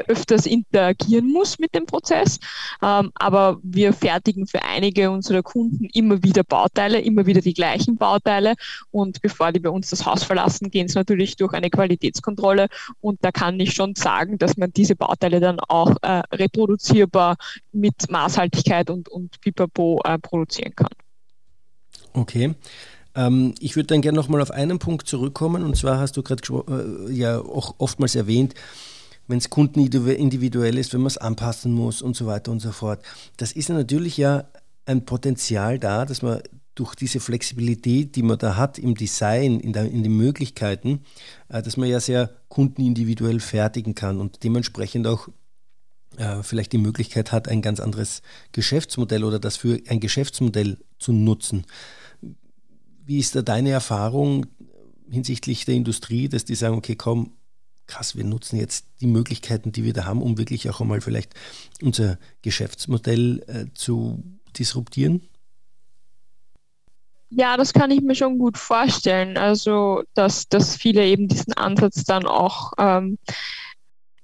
öfters interagieren muss mit dem Prozess. Ähm, aber wir fertigen für einige unserer Kunden immer wieder Bauteile, immer wieder die gleichen Bauteile. Und bevor die bei uns das Haus verlassen, gehen sie natürlich durch eine Qualitätskontrolle. Und da kann ich schon sagen, dass man diese Bauteile dann auch äh, reproduzierbar mit Maßhaltigkeit und, und Pipapo äh, produzieren kann. Okay. Ähm, ich würde dann gerne nochmal auf einen Punkt zurückkommen. Und zwar hast du gerade äh, ja auch oftmals erwähnt, wenn es kundenindividuell ist, wenn man es anpassen muss und so weiter und so fort. Das ist natürlich ja ein Potenzial da, dass man durch diese Flexibilität, die man da hat im Design, in, der, in den Möglichkeiten, äh, dass man ja sehr kundenindividuell fertigen kann und dementsprechend auch äh, vielleicht die Möglichkeit hat, ein ganz anderes Geschäftsmodell oder das für ein Geschäftsmodell zu nutzen. Wie ist da deine Erfahrung hinsichtlich der Industrie, dass die sagen, okay, komm, krass, wir nutzen jetzt die Möglichkeiten, die wir da haben, um wirklich auch einmal vielleicht unser Geschäftsmodell äh, zu disruptieren? Ja, das kann ich mir schon gut vorstellen. Also, dass, dass viele eben diesen Ansatz dann auch ähm,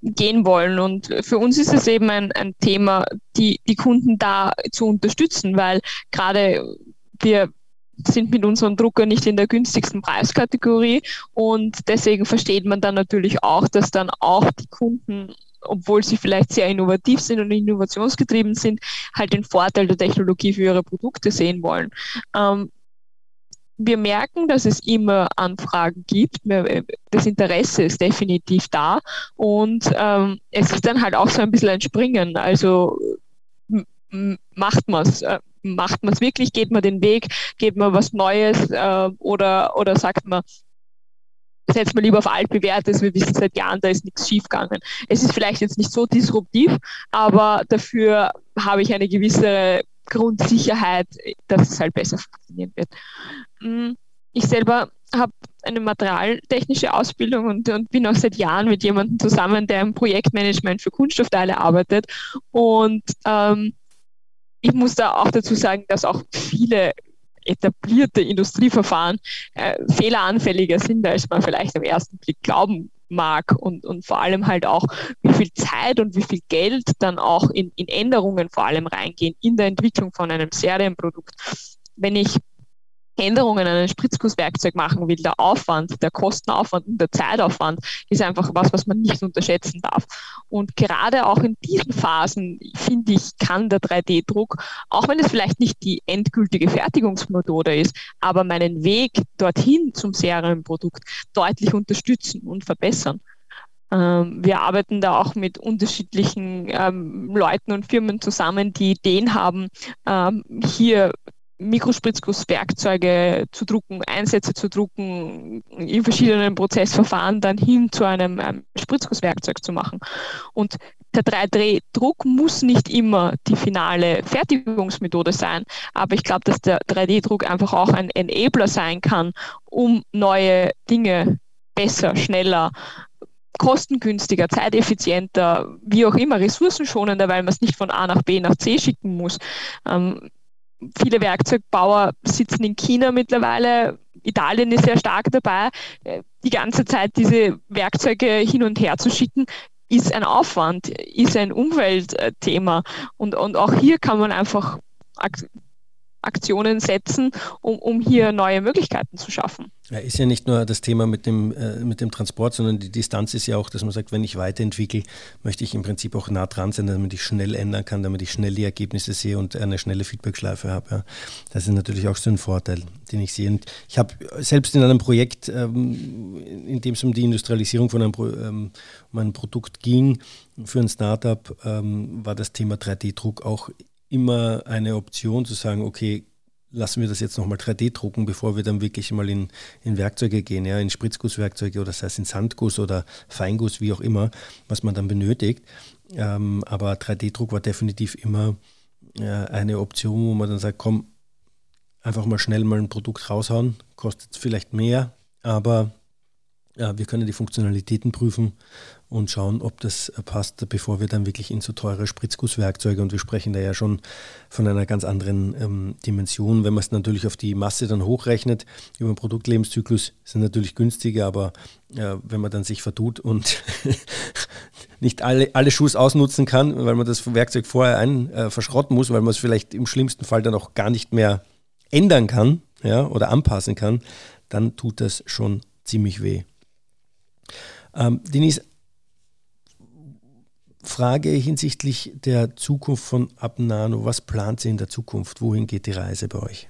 gehen wollen. Und für uns ist es eben ein, ein Thema, die, die Kunden da zu unterstützen, weil gerade wir sind mit unserem Drucker nicht in der günstigsten Preiskategorie und deswegen versteht man dann natürlich auch, dass dann auch die Kunden obwohl sie vielleicht sehr innovativ sind und innovationsgetrieben sind, halt den Vorteil der Technologie für ihre Produkte sehen wollen. Ähm, wir merken, dass es immer Anfragen gibt. Das Interesse ist definitiv da und ähm, es ist dann halt auch so ein bisschen ein Springen. Also macht man es? Macht man es wirklich? Geht man den Weg? Geht man was Neues? Äh, oder, oder sagt man, setzt man lieber auf altbewährtes, wir wissen seit Jahren, da ist nichts schiefgegangen. Es ist vielleicht jetzt nicht so disruptiv, aber dafür habe ich eine gewisse Grundsicherheit, dass es halt besser funktionieren wird. Mm, ich selber habe eine materialtechnische Ausbildung und, und, bin auch seit Jahren mit jemandem zusammen, der im Projektmanagement für Kunststoffteile arbeitet. Und ähm, ich muss da auch dazu sagen, dass auch viele etablierte Industrieverfahren äh, fehleranfälliger sind, als man vielleicht am ersten Blick glauben mag und, und vor allem halt auch, wie viel Zeit und wie viel Geld dann auch in, in Änderungen vor allem reingehen in der Entwicklung von einem Serienprodukt. Wenn ich Änderungen an einem Spritzgusswerkzeug machen will, der Aufwand, der Kostenaufwand und der Zeitaufwand ist einfach was, was man nicht unterschätzen darf. Und gerade auch in diesen Phasen, finde ich, kann der 3D-Druck, auch wenn es vielleicht nicht die endgültige Fertigungsmethode ist, aber meinen Weg dorthin zum Serienprodukt deutlich unterstützen und verbessern. Ähm, wir arbeiten da auch mit unterschiedlichen ähm, Leuten und Firmen zusammen, die Ideen haben, ähm, hier Mikrospritzgusswerkzeuge zu drucken, Einsätze zu drucken, in verschiedenen Prozessverfahren dann hin zu einem, einem Spritzgusswerkzeug zu machen. Und der 3D-Druck muss nicht immer die finale Fertigungsmethode sein, aber ich glaube, dass der 3D-Druck einfach auch ein Enabler sein kann, um neue Dinge besser, schneller, kostengünstiger, zeiteffizienter, wie auch immer, ressourcenschonender, weil man es nicht von A nach B nach C schicken muss. Ähm, viele Werkzeugbauer sitzen in China mittlerweile. Italien ist sehr stark dabei. Die ganze Zeit diese Werkzeuge hin und her zu schicken, ist ein Aufwand, ist ein Umweltthema. Und, und auch hier kann man einfach Aktionen setzen, um, um hier neue Möglichkeiten zu schaffen. Ja, ist ja nicht nur das Thema mit dem, äh, mit dem Transport, sondern die Distanz ist ja auch, dass man sagt, wenn ich weiterentwickle, möchte ich im Prinzip auch nah dran sein, damit ich schnell ändern kann, damit ich schnell die Ergebnisse sehe und eine schnelle Feedbackschleife habe. Ja. Das ist natürlich auch so ein Vorteil, den ich sehe. Und ich habe selbst in einem Projekt, ähm, in dem es um die Industrialisierung von einem, ähm, um ein Produkt ging, für ein Startup, ähm, war das Thema 3D-Druck auch immer eine Option zu sagen, okay, lassen wir das jetzt nochmal 3D drucken, bevor wir dann wirklich mal in, in Werkzeuge gehen, ja, in Spritzgusswerkzeuge oder sei es in Sandguss oder Feinguss, wie auch immer, was man dann benötigt. Ähm, aber 3D-Druck war definitiv immer äh, eine Option, wo man dann sagt, komm, einfach mal schnell mal ein Produkt raushauen, kostet vielleicht mehr, aber ja, wir können die Funktionalitäten prüfen und schauen, ob das passt, bevor wir dann wirklich in so teure Spritzgusswerkzeuge und wir sprechen da ja schon von einer ganz anderen ähm, Dimension. Wenn man es natürlich auf die Masse dann hochrechnet, über den Produktlebenszyklus sind natürlich günstiger, aber äh, wenn man dann sich vertut und nicht alle, alle Schuss ausnutzen kann, weil man das Werkzeug vorher ein, äh, verschrotten muss, weil man es vielleicht im schlimmsten Fall dann auch gar nicht mehr ändern kann ja, oder anpassen kann, dann tut das schon ziemlich weh. Ähm, Denise, Frage hinsichtlich der Zukunft von Abnano. Was plant sie in der Zukunft? Wohin geht die Reise bei euch?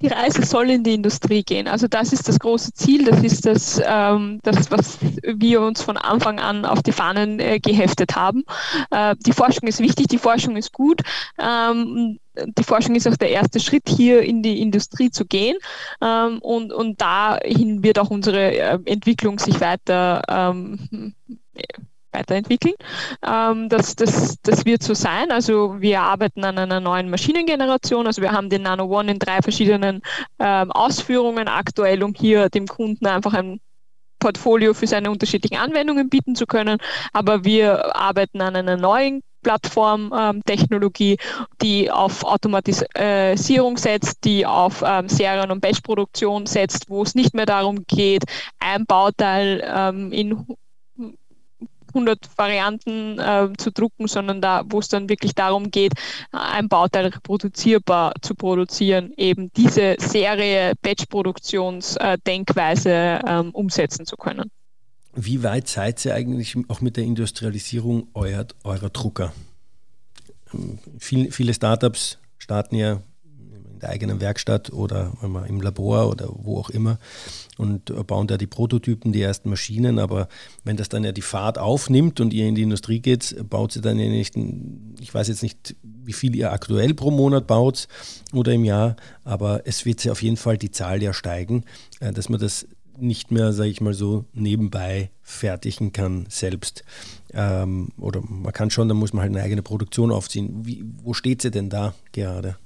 Die Reise soll in die Industrie gehen. Also das ist das große Ziel. Das ist das, ähm, das was wir uns von Anfang an auf die Fahnen äh, geheftet haben. Äh, die Forschung ist wichtig, die Forschung ist gut. Ähm, die Forschung ist auch der erste Schritt, hier in die Industrie zu gehen. Ähm, und, und dahin wird auch unsere äh, Entwicklung sich weiter ähm, weiterentwickeln. Ähm, das, das, das wird so sein. Also wir arbeiten an einer neuen Maschinengeneration. Also wir haben den Nano One in drei verschiedenen ähm, Ausführungen aktuell, um hier dem Kunden einfach ein Portfolio für seine unterschiedlichen Anwendungen bieten zu können. Aber wir arbeiten an einer neuen Plattformtechnologie, ähm, die auf Automatisierung setzt, die auf ähm, Serien- und Batch-Produktion setzt, wo es nicht mehr darum geht, ein Bauteil ähm, in 100 Varianten äh, zu drucken, sondern da, wo es dann wirklich darum geht, ein Bauteil reproduzierbar zu produzieren, eben diese Serie Batch-Produktions-Denkweise äh, ähm, umsetzen zu können. Wie weit seid ihr eigentlich auch mit der Industrialisierung euer, eurer Drucker? Ähm, viele, viele Startups starten ja in der eigenen Werkstatt oder im Labor oder wo auch immer und bauen da die Prototypen, die ersten Maschinen. Aber wenn das dann ja die Fahrt aufnimmt und ihr in die Industrie geht, baut sie dann ja nicht, ich weiß jetzt nicht, wie viel ihr aktuell pro Monat baut oder im Jahr, aber es wird ja auf jeden Fall die Zahl ja steigen, äh, dass man das nicht mehr, sage ich mal so, nebenbei fertigen kann selbst. Ähm, oder man kann schon, da muss man halt eine eigene Produktion aufziehen. Wie, wo steht sie denn da gerade?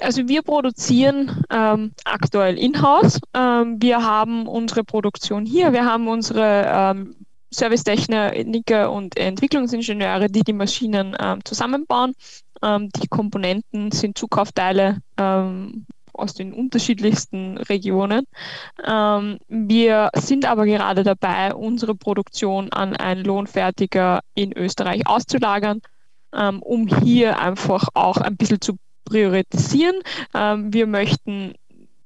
Also wir produzieren ähm, aktuell in-house. Ähm, wir haben unsere Produktion hier. Wir haben unsere ähm, Servicetechniker und Entwicklungsingenieure, die die Maschinen ähm, zusammenbauen. Ähm, die Komponenten sind Zukaufteile ähm, aus den unterschiedlichsten Regionen. Wir sind aber gerade dabei, unsere Produktion an einen Lohnfertiger in Österreich auszulagern, um hier einfach auch ein bisschen zu priorisieren. Ähm, wir möchten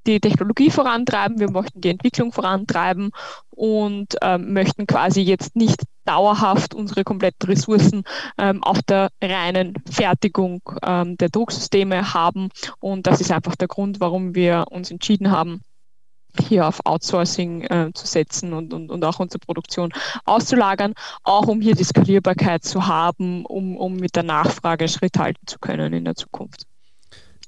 die Technologie vorantreiben, wir möchten die Entwicklung vorantreiben und ähm, möchten quasi jetzt nicht dauerhaft unsere kompletten Ressourcen ähm, auf der reinen Fertigung ähm, der Drucksysteme haben. Und das ist einfach der Grund, warum wir uns entschieden haben, hier auf Outsourcing äh, zu setzen und, und, und auch unsere Produktion auszulagern, auch um hier die Skalierbarkeit zu haben, um, um mit der Nachfrage Schritt halten zu können in der Zukunft.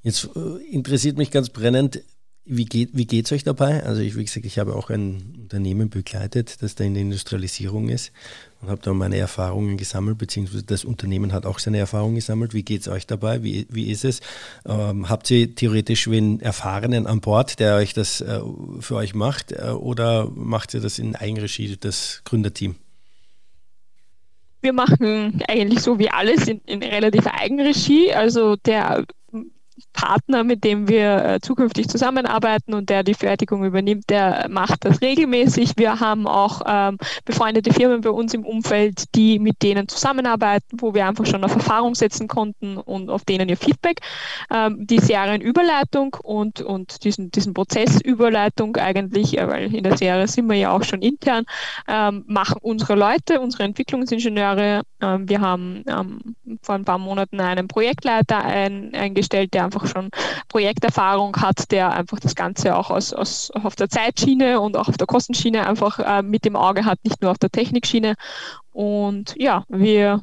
Jetzt äh, interessiert mich ganz brennend, wie geht wie euch dabei? Also ich, wie gesagt, ich habe auch ein Unternehmen begleitet, das da in der Industrialisierung ist und habe da meine Erfahrungen gesammelt, beziehungsweise das Unternehmen hat auch seine Erfahrungen gesammelt. Wie geht es euch dabei? Wie, wie ist es? Ähm, habt ihr theoretisch wen Erfahrenen an Bord, der euch das äh, für euch macht, äh, oder macht ihr das in Eigenregie, das Gründerteam? Wir machen eigentlich so wie alles in, in relativ Eigenregie. Also der Partner, mit dem wir äh, zukünftig zusammenarbeiten und der die Fertigung übernimmt, der macht das regelmäßig. Wir haben auch ähm, befreundete Firmen bei uns im Umfeld, die mit denen zusammenarbeiten, wo wir einfach schon auf Erfahrung setzen konnten und auf denen ihr Feedback. Ähm, die Serienüberleitung und, und diesen, diesen Prozessüberleitung eigentlich, äh, weil in der Serie sind wir ja auch schon intern, ähm, machen unsere Leute, unsere Entwicklungsingenieure. Ähm, wir haben ähm, vor ein paar Monaten einen Projektleiter ein, eingestellt, der einfach schon Projekterfahrung hat, der einfach das Ganze auch aus, aus, auf der Zeitschiene und auch auf der Kostenschiene einfach äh, mit dem Auge hat, nicht nur auf der Technikschiene. Und ja, wir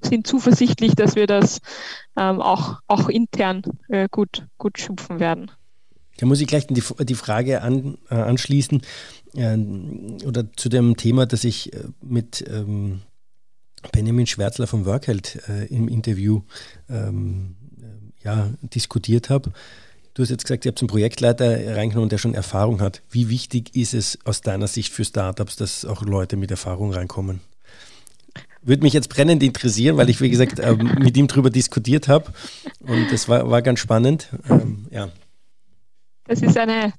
sind zuversichtlich, dass wir das ähm, auch, auch intern äh, gut, gut schupfen werden. Da muss ich gleich die, die Frage an, äh, anschließen äh, oder zu dem Thema, das ich äh, mit ähm, Benjamin Schwärzler vom Workheld äh, im Interview ähm, ja, diskutiert habe. Du hast jetzt gesagt, ihr habt einen Projektleiter reingenommen, der schon Erfahrung hat. Wie wichtig ist es aus deiner Sicht für Startups, dass auch Leute mit Erfahrung reinkommen? Würde mich jetzt brennend interessieren, weil ich, wie gesagt, ähm, mit ihm darüber diskutiert habe. Und das war, war ganz spannend. Ähm, ja. Das ist eine,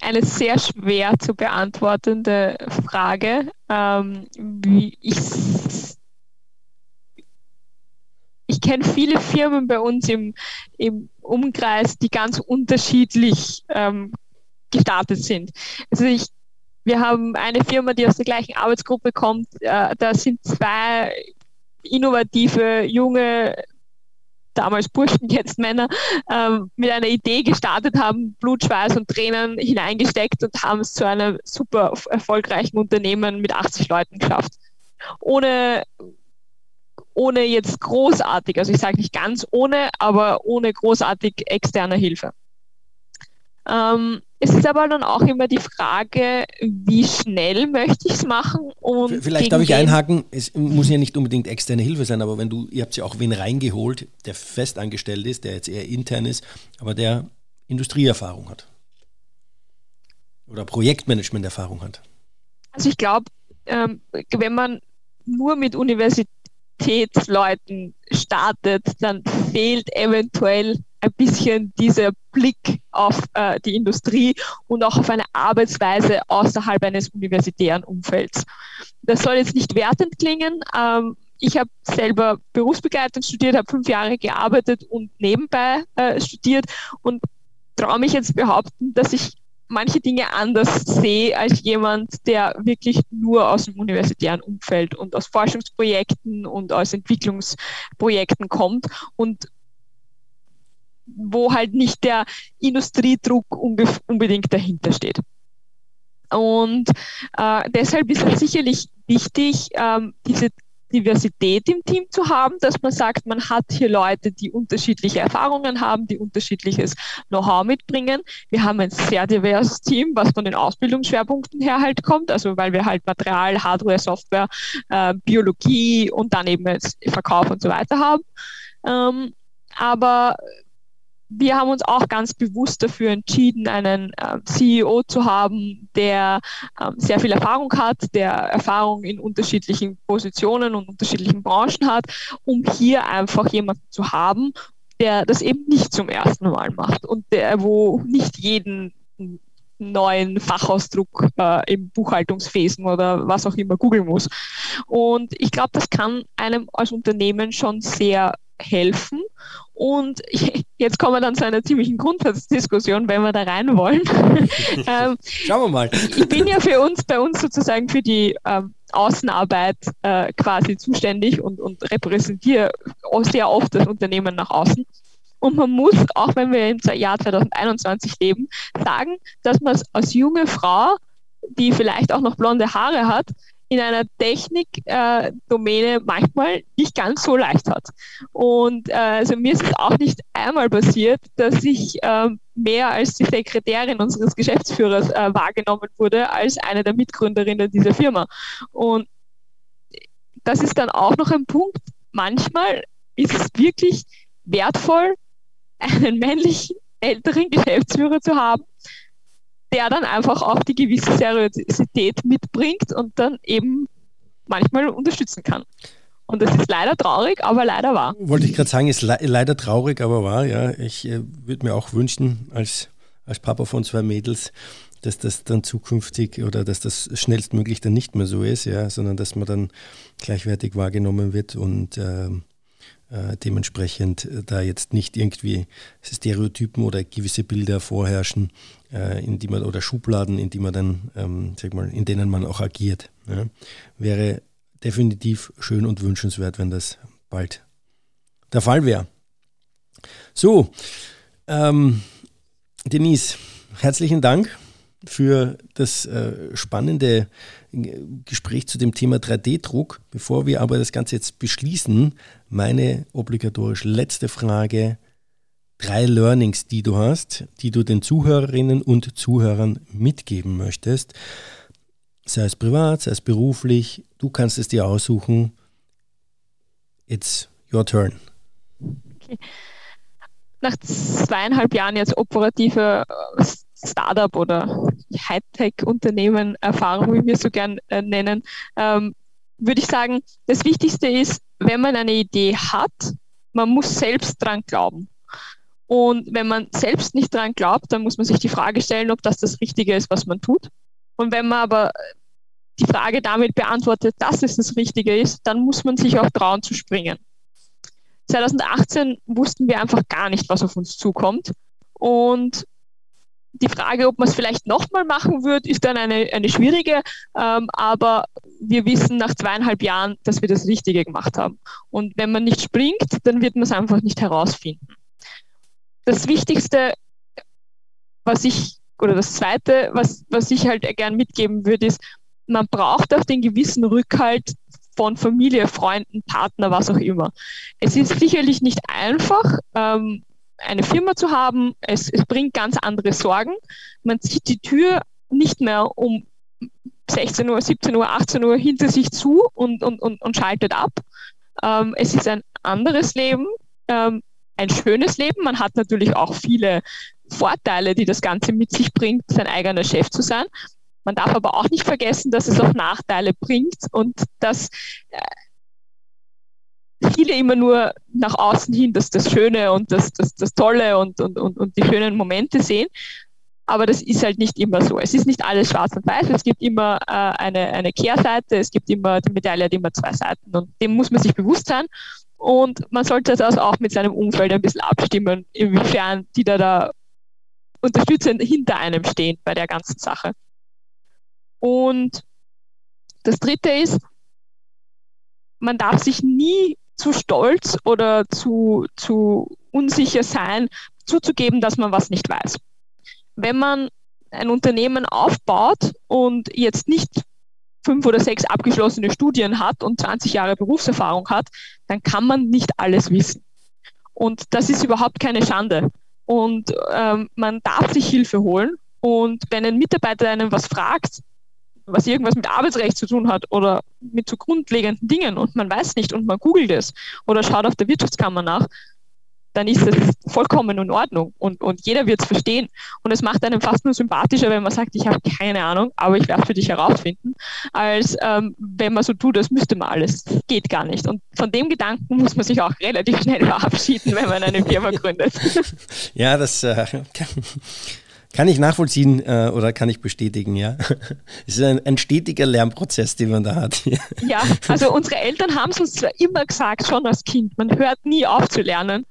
eine sehr schwer zu beantwortende Frage. Ähm, ich ich kenne viele Firmen bei uns im, im Umkreis, die ganz unterschiedlich ähm, gestartet sind. Also ich, wir haben eine Firma, die aus der gleichen Arbeitsgruppe kommt. Äh, da sind zwei innovative, junge, damals Burschen, jetzt Männer, ähm, mit einer Idee gestartet haben, Blut, Schweiß und Tränen hineingesteckt und haben es zu einem super erfolgreichen Unternehmen mit 80 Leuten geschafft. Ohne ohne jetzt großartig, also ich sage nicht ganz ohne, aber ohne großartig externe Hilfe. Ähm, es ist aber dann auch immer die Frage, wie schnell möchte ich es machen und vielleicht darf ich einhaken, es muss ja nicht unbedingt externe Hilfe sein, aber wenn du, ihr habt ja auch wen reingeholt, der festangestellt ist, der jetzt eher intern ist, aber der Industrieerfahrung hat. oder Projektmanagement-Erfahrung hat? Also ich glaube, ähm, wenn man nur mit Universitätsleuten startet, dann fehlt eventuell ein bisschen dieser Blick auf äh, die Industrie und auch auf eine Arbeitsweise außerhalb eines universitären Umfelds. Das soll jetzt nicht wertend klingen. Ähm, ich habe selber berufsbegleitend studiert, habe fünf Jahre gearbeitet und nebenbei äh, studiert und traue mich jetzt behaupten, dass ich manche Dinge anders sehe als jemand, der wirklich nur aus dem universitären Umfeld und aus Forschungsprojekten und aus Entwicklungsprojekten kommt und wo halt nicht der Industriedruck unbedingt dahinter steht. Und äh, deshalb ist es sicherlich wichtig, ähm, diese Diversität im Team zu haben, dass man sagt, man hat hier Leute, die unterschiedliche Erfahrungen haben, die unterschiedliches Know-how mitbringen. Wir haben ein sehr diverses Team, was von den Ausbildungsschwerpunkten her halt kommt, also weil wir halt Material, Hardware, Software, äh, Biologie und dann eben Verkauf und so weiter haben. Ähm, aber wir haben uns auch ganz bewusst dafür entschieden, einen äh, CEO zu haben, der äh, sehr viel Erfahrung hat, der Erfahrung in unterschiedlichen Positionen und unterschiedlichen Branchen hat, um hier einfach jemanden zu haben, der das eben nicht zum ersten Mal macht und der, wo nicht jeden neuen Fachausdruck äh, im Buchhaltungswesen oder was auch immer googeln muss. Und ich glaube, das kann einem als Unternehmen schon sehr helfen. Und jetzt kommen wir dann zu einer ziemlichen Grundsatzdiskussion, wenn wir da rein wollen. ähm, Schauen wir mal. ich bin ja für uns, bei uns sozusagen für die ähm, Außenarbeit äh, quasi zuständig und, und repräsentiere sehr oft das Unternehmen nach außen. Und man muss, auch wenn wir im Jahr 2021 leben, sagen, dass man als junge Frau, die vielleicht auch noch blonde Haare hat, in einer Technikdomäne äh, manchmal nicht ganz so leicht hat. Und äh, also mir ist es auch nicht einmal passiert, dass ich äh, mehr als die Sekretärin unseres Geschäftsführers äh, wahrgenommen wurde als eine der Mitgründerinnen dieser Firma. Und das ist dann auch noch ein Punkt. Manchmal ist es wirklich wertvoll, einen männlichen älteren Geschäftsführer zu haben, der dann einfach auch die gewisse Seriosität mitbringt und dann eben manchmal unterstützen kann. Und das ist leider traurig, aber leider wahr. Wollte ich gerade sagen, ist le leider traurig, aber wahr. Ja, ich äh, würde mir auch wünschen, als, als Papa von zwei Mädels, dass das dann zukünftig oder dass das schnellstmöglich dann nicht mehr so ist, ja, sondern dass man dann gleichwertig wahrgenommen wird und ähm, äh, dementsprechend äh, da jetzt nicht irgendwie Stereotypen oder gewisse Bilder vorherrschen, äh, in die man oder Schubladen, in die man dann, ähm, sag mal, in denen man auch agiert. Ja. Wäre definitiv schön und wünschenswert, wenn das bald der Fall wäre. So, ähm, Denise, herzlichen Dank für das äh, spannende Gespräch zu dem Thema 3D-Druck. Bevor wir aber das Ganze jetzt beschließen, meine obligatorisch letzte Frage. Drei Learnings, die du hast, die du den Zuhörerinnen und Zuhörern mitgeben möchtest. Sei es privat, sei es beruflich. Du kannst es dir aussuchen. It's your turn. Okay. Nach zweieinhalb Jahren jetzt operative äh, Startup oder Hightech-Unternehmen Erfahrung, wie wir es so gern äh, nennen, ähm, würde ich sagen, das Wichtigste ist, wenn man eine Idee hat, man muss selbst dran glauben. Und wenn man selbst nicht dran glaubt, dann muss man sich die Frage stellen, ob das das Richtige ist, was man tut. Und wenn man aber die Frage damit beantwortet, dass es das Richtige ist, dann muss man sich auch trauen zu springen. 2018 wussten wir einfach gar nicht, was auf uns zukommt. Und die Frage, ob man es vielleicht nochmal machen wird, ist dann eine, eine schwierige. Ähm, aber wir wissen nach zweieinhalb Jahren, dass wir das Richtige gemacht haben. Und wenn man nicht springt, dann wird man es einfach nicht herausfinden. Das Wichtigste, was ich, oder das Zweite, was, was ich halt gern mitgeben würde, ist, man braucht auch den gewissen Rückhalt von Familie, Freunden, Partner, was auch immer. Es ist sicherlich nicht einfach. Ähm, eine Firma zu haben. Es, es bringt ganz andere Sorgen. Man zieht die Tür nicht mehr um 16 Uhr, 17 Uhr, 18 Uhr hinter sich zu und, und, und, und schaltet ab. Ähm, es ist ein anderes Leben, ähm, ein schönes Leben. Man hat natürlich auch viele Vorteile, die das Ganze mit sich bringt, sein eigener Chef zu sein. Man darf aber auch nicht vergessen, dass es auch Nachteile bringt und dass äh, viele immer nur nach außen hin das, das Schöne und das, das, das Tolle und, und, und, und die schönen Momente sehen. Aber das ist halt nicht immer so. Es ist nicht alles schwarz und weiß. Es gibt immer äh, eine, eine Kehrseite. Es gibt immer, die Medaille hat immer zwei Seiten. Und dem muss man sich bewusst sein. Und man sollte das auch mit seinem Umfeld ein bisschen abstimmen, inwiefern die da, da unterstützend hinter einem stehen bei der ganzen Sache. Und das dritte ist, man darf sich nie zu stolz oder zu, zu unsicher sein, zuzugeben, dass man was nicht weiß. Wenn man ein Unternehmen aufbaut und jetzt nicht fünf oder sechs abgeschlossene Studien hat und 20 Jahre Berufserfahrung hat, dann kann man nicht alles wissen. Und das ist überhaupt keine Schande. Und ähm, man darf sich Hilfe holen. Und wenn ein Mitarbeiter einen was fragt, was irgendwas mit Arbeitsrecht zu tun hat oder mit so grundlegenden Dingen und man weiß nicht und man googelt es oder schaut auf der Wirtschaftskammer nach, dann ist das vollkommen in Ordnung und, und jeder wird es verstehen. Und es macht einem fast nur sympathischer, wenn man sagt, ich habe keine Ahnung, aber ich werde für dich herausfinden, als ähm, wenn man so tut, das müsste man alles. Das geht gar nicht. Und von dem Gedanken muss man sich auch relativ schnell verabschieden, wenn man eine Firma gründet. Ja, das äh, kann ich nachvollziehen äh, oder kann ich bestätigen, ja. Es ist ein, ein stetiger Lernprozess, den man da hat. ja, also unsere Eltern haben es uns zwar immer gesagt, schon als Kind, man hört nie auf zu lernen.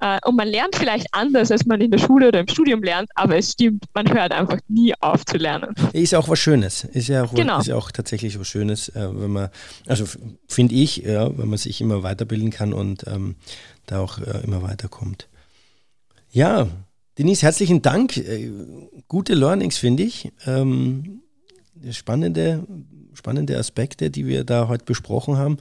Äh, und man lernt vielleicht anders, als man in der Schule oder im Studium lernt, aber es stimmt, man hört einfach nie auf zu lernen. Ist ja auch was Schönes. Ist ja auch, genau. ist ja auch tatsächlich was Schönes, äh, wenn man, also finde ich, ja, wenn man sich immer weiterbilden kann und ähm, da auch äh, immer weiterkommt. Ja, Denise, herzlichen Dank. Äh, gute Learnings, finde ich. Ähm, spannende, spannende Aspekte, die wir da heute besprochen haben.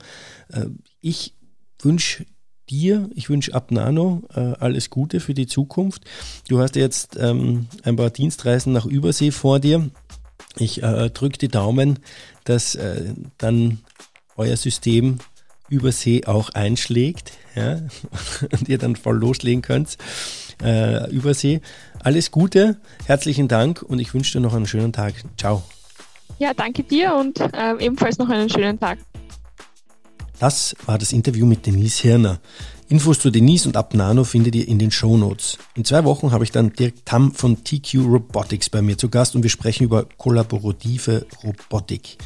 Äh, ich wünsche dir, ich wünsche Abnano äh, alles Gute für die Zukunft. Du hast jetzt ähm, ein paar Dienstreisen nach Übersee vor dir. Ich äh, drücke die Daumen, dass äh, dann euer System Übersee auch einschlägt ja, und ihr dann voll loslegen könnt äh, Übersee. Alles Gute, herzlichen Dank und ich wünsche dir noch einen schönen Tag. Ciao. Ja, danke dir und äh, ebenfalls noch einen schönen Tag. Das war das Interview mit Denise Hirner. Infos zu Denise und Abnano findet ihr in den Show Notes. In zwei Wochen habe ich dann Dirk Tam von TQ Robotics bei mir zu Gast und wir sprechen über kollaborative Robotik.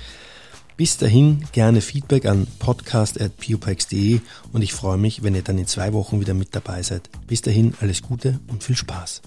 Bis dahin gerne Feedback an podcast.pupax.de und ich freue mich, wenn ihr dann in zwei Wochen wieder mit dabei seid. Bis dahin alles Gute und viel Spaß.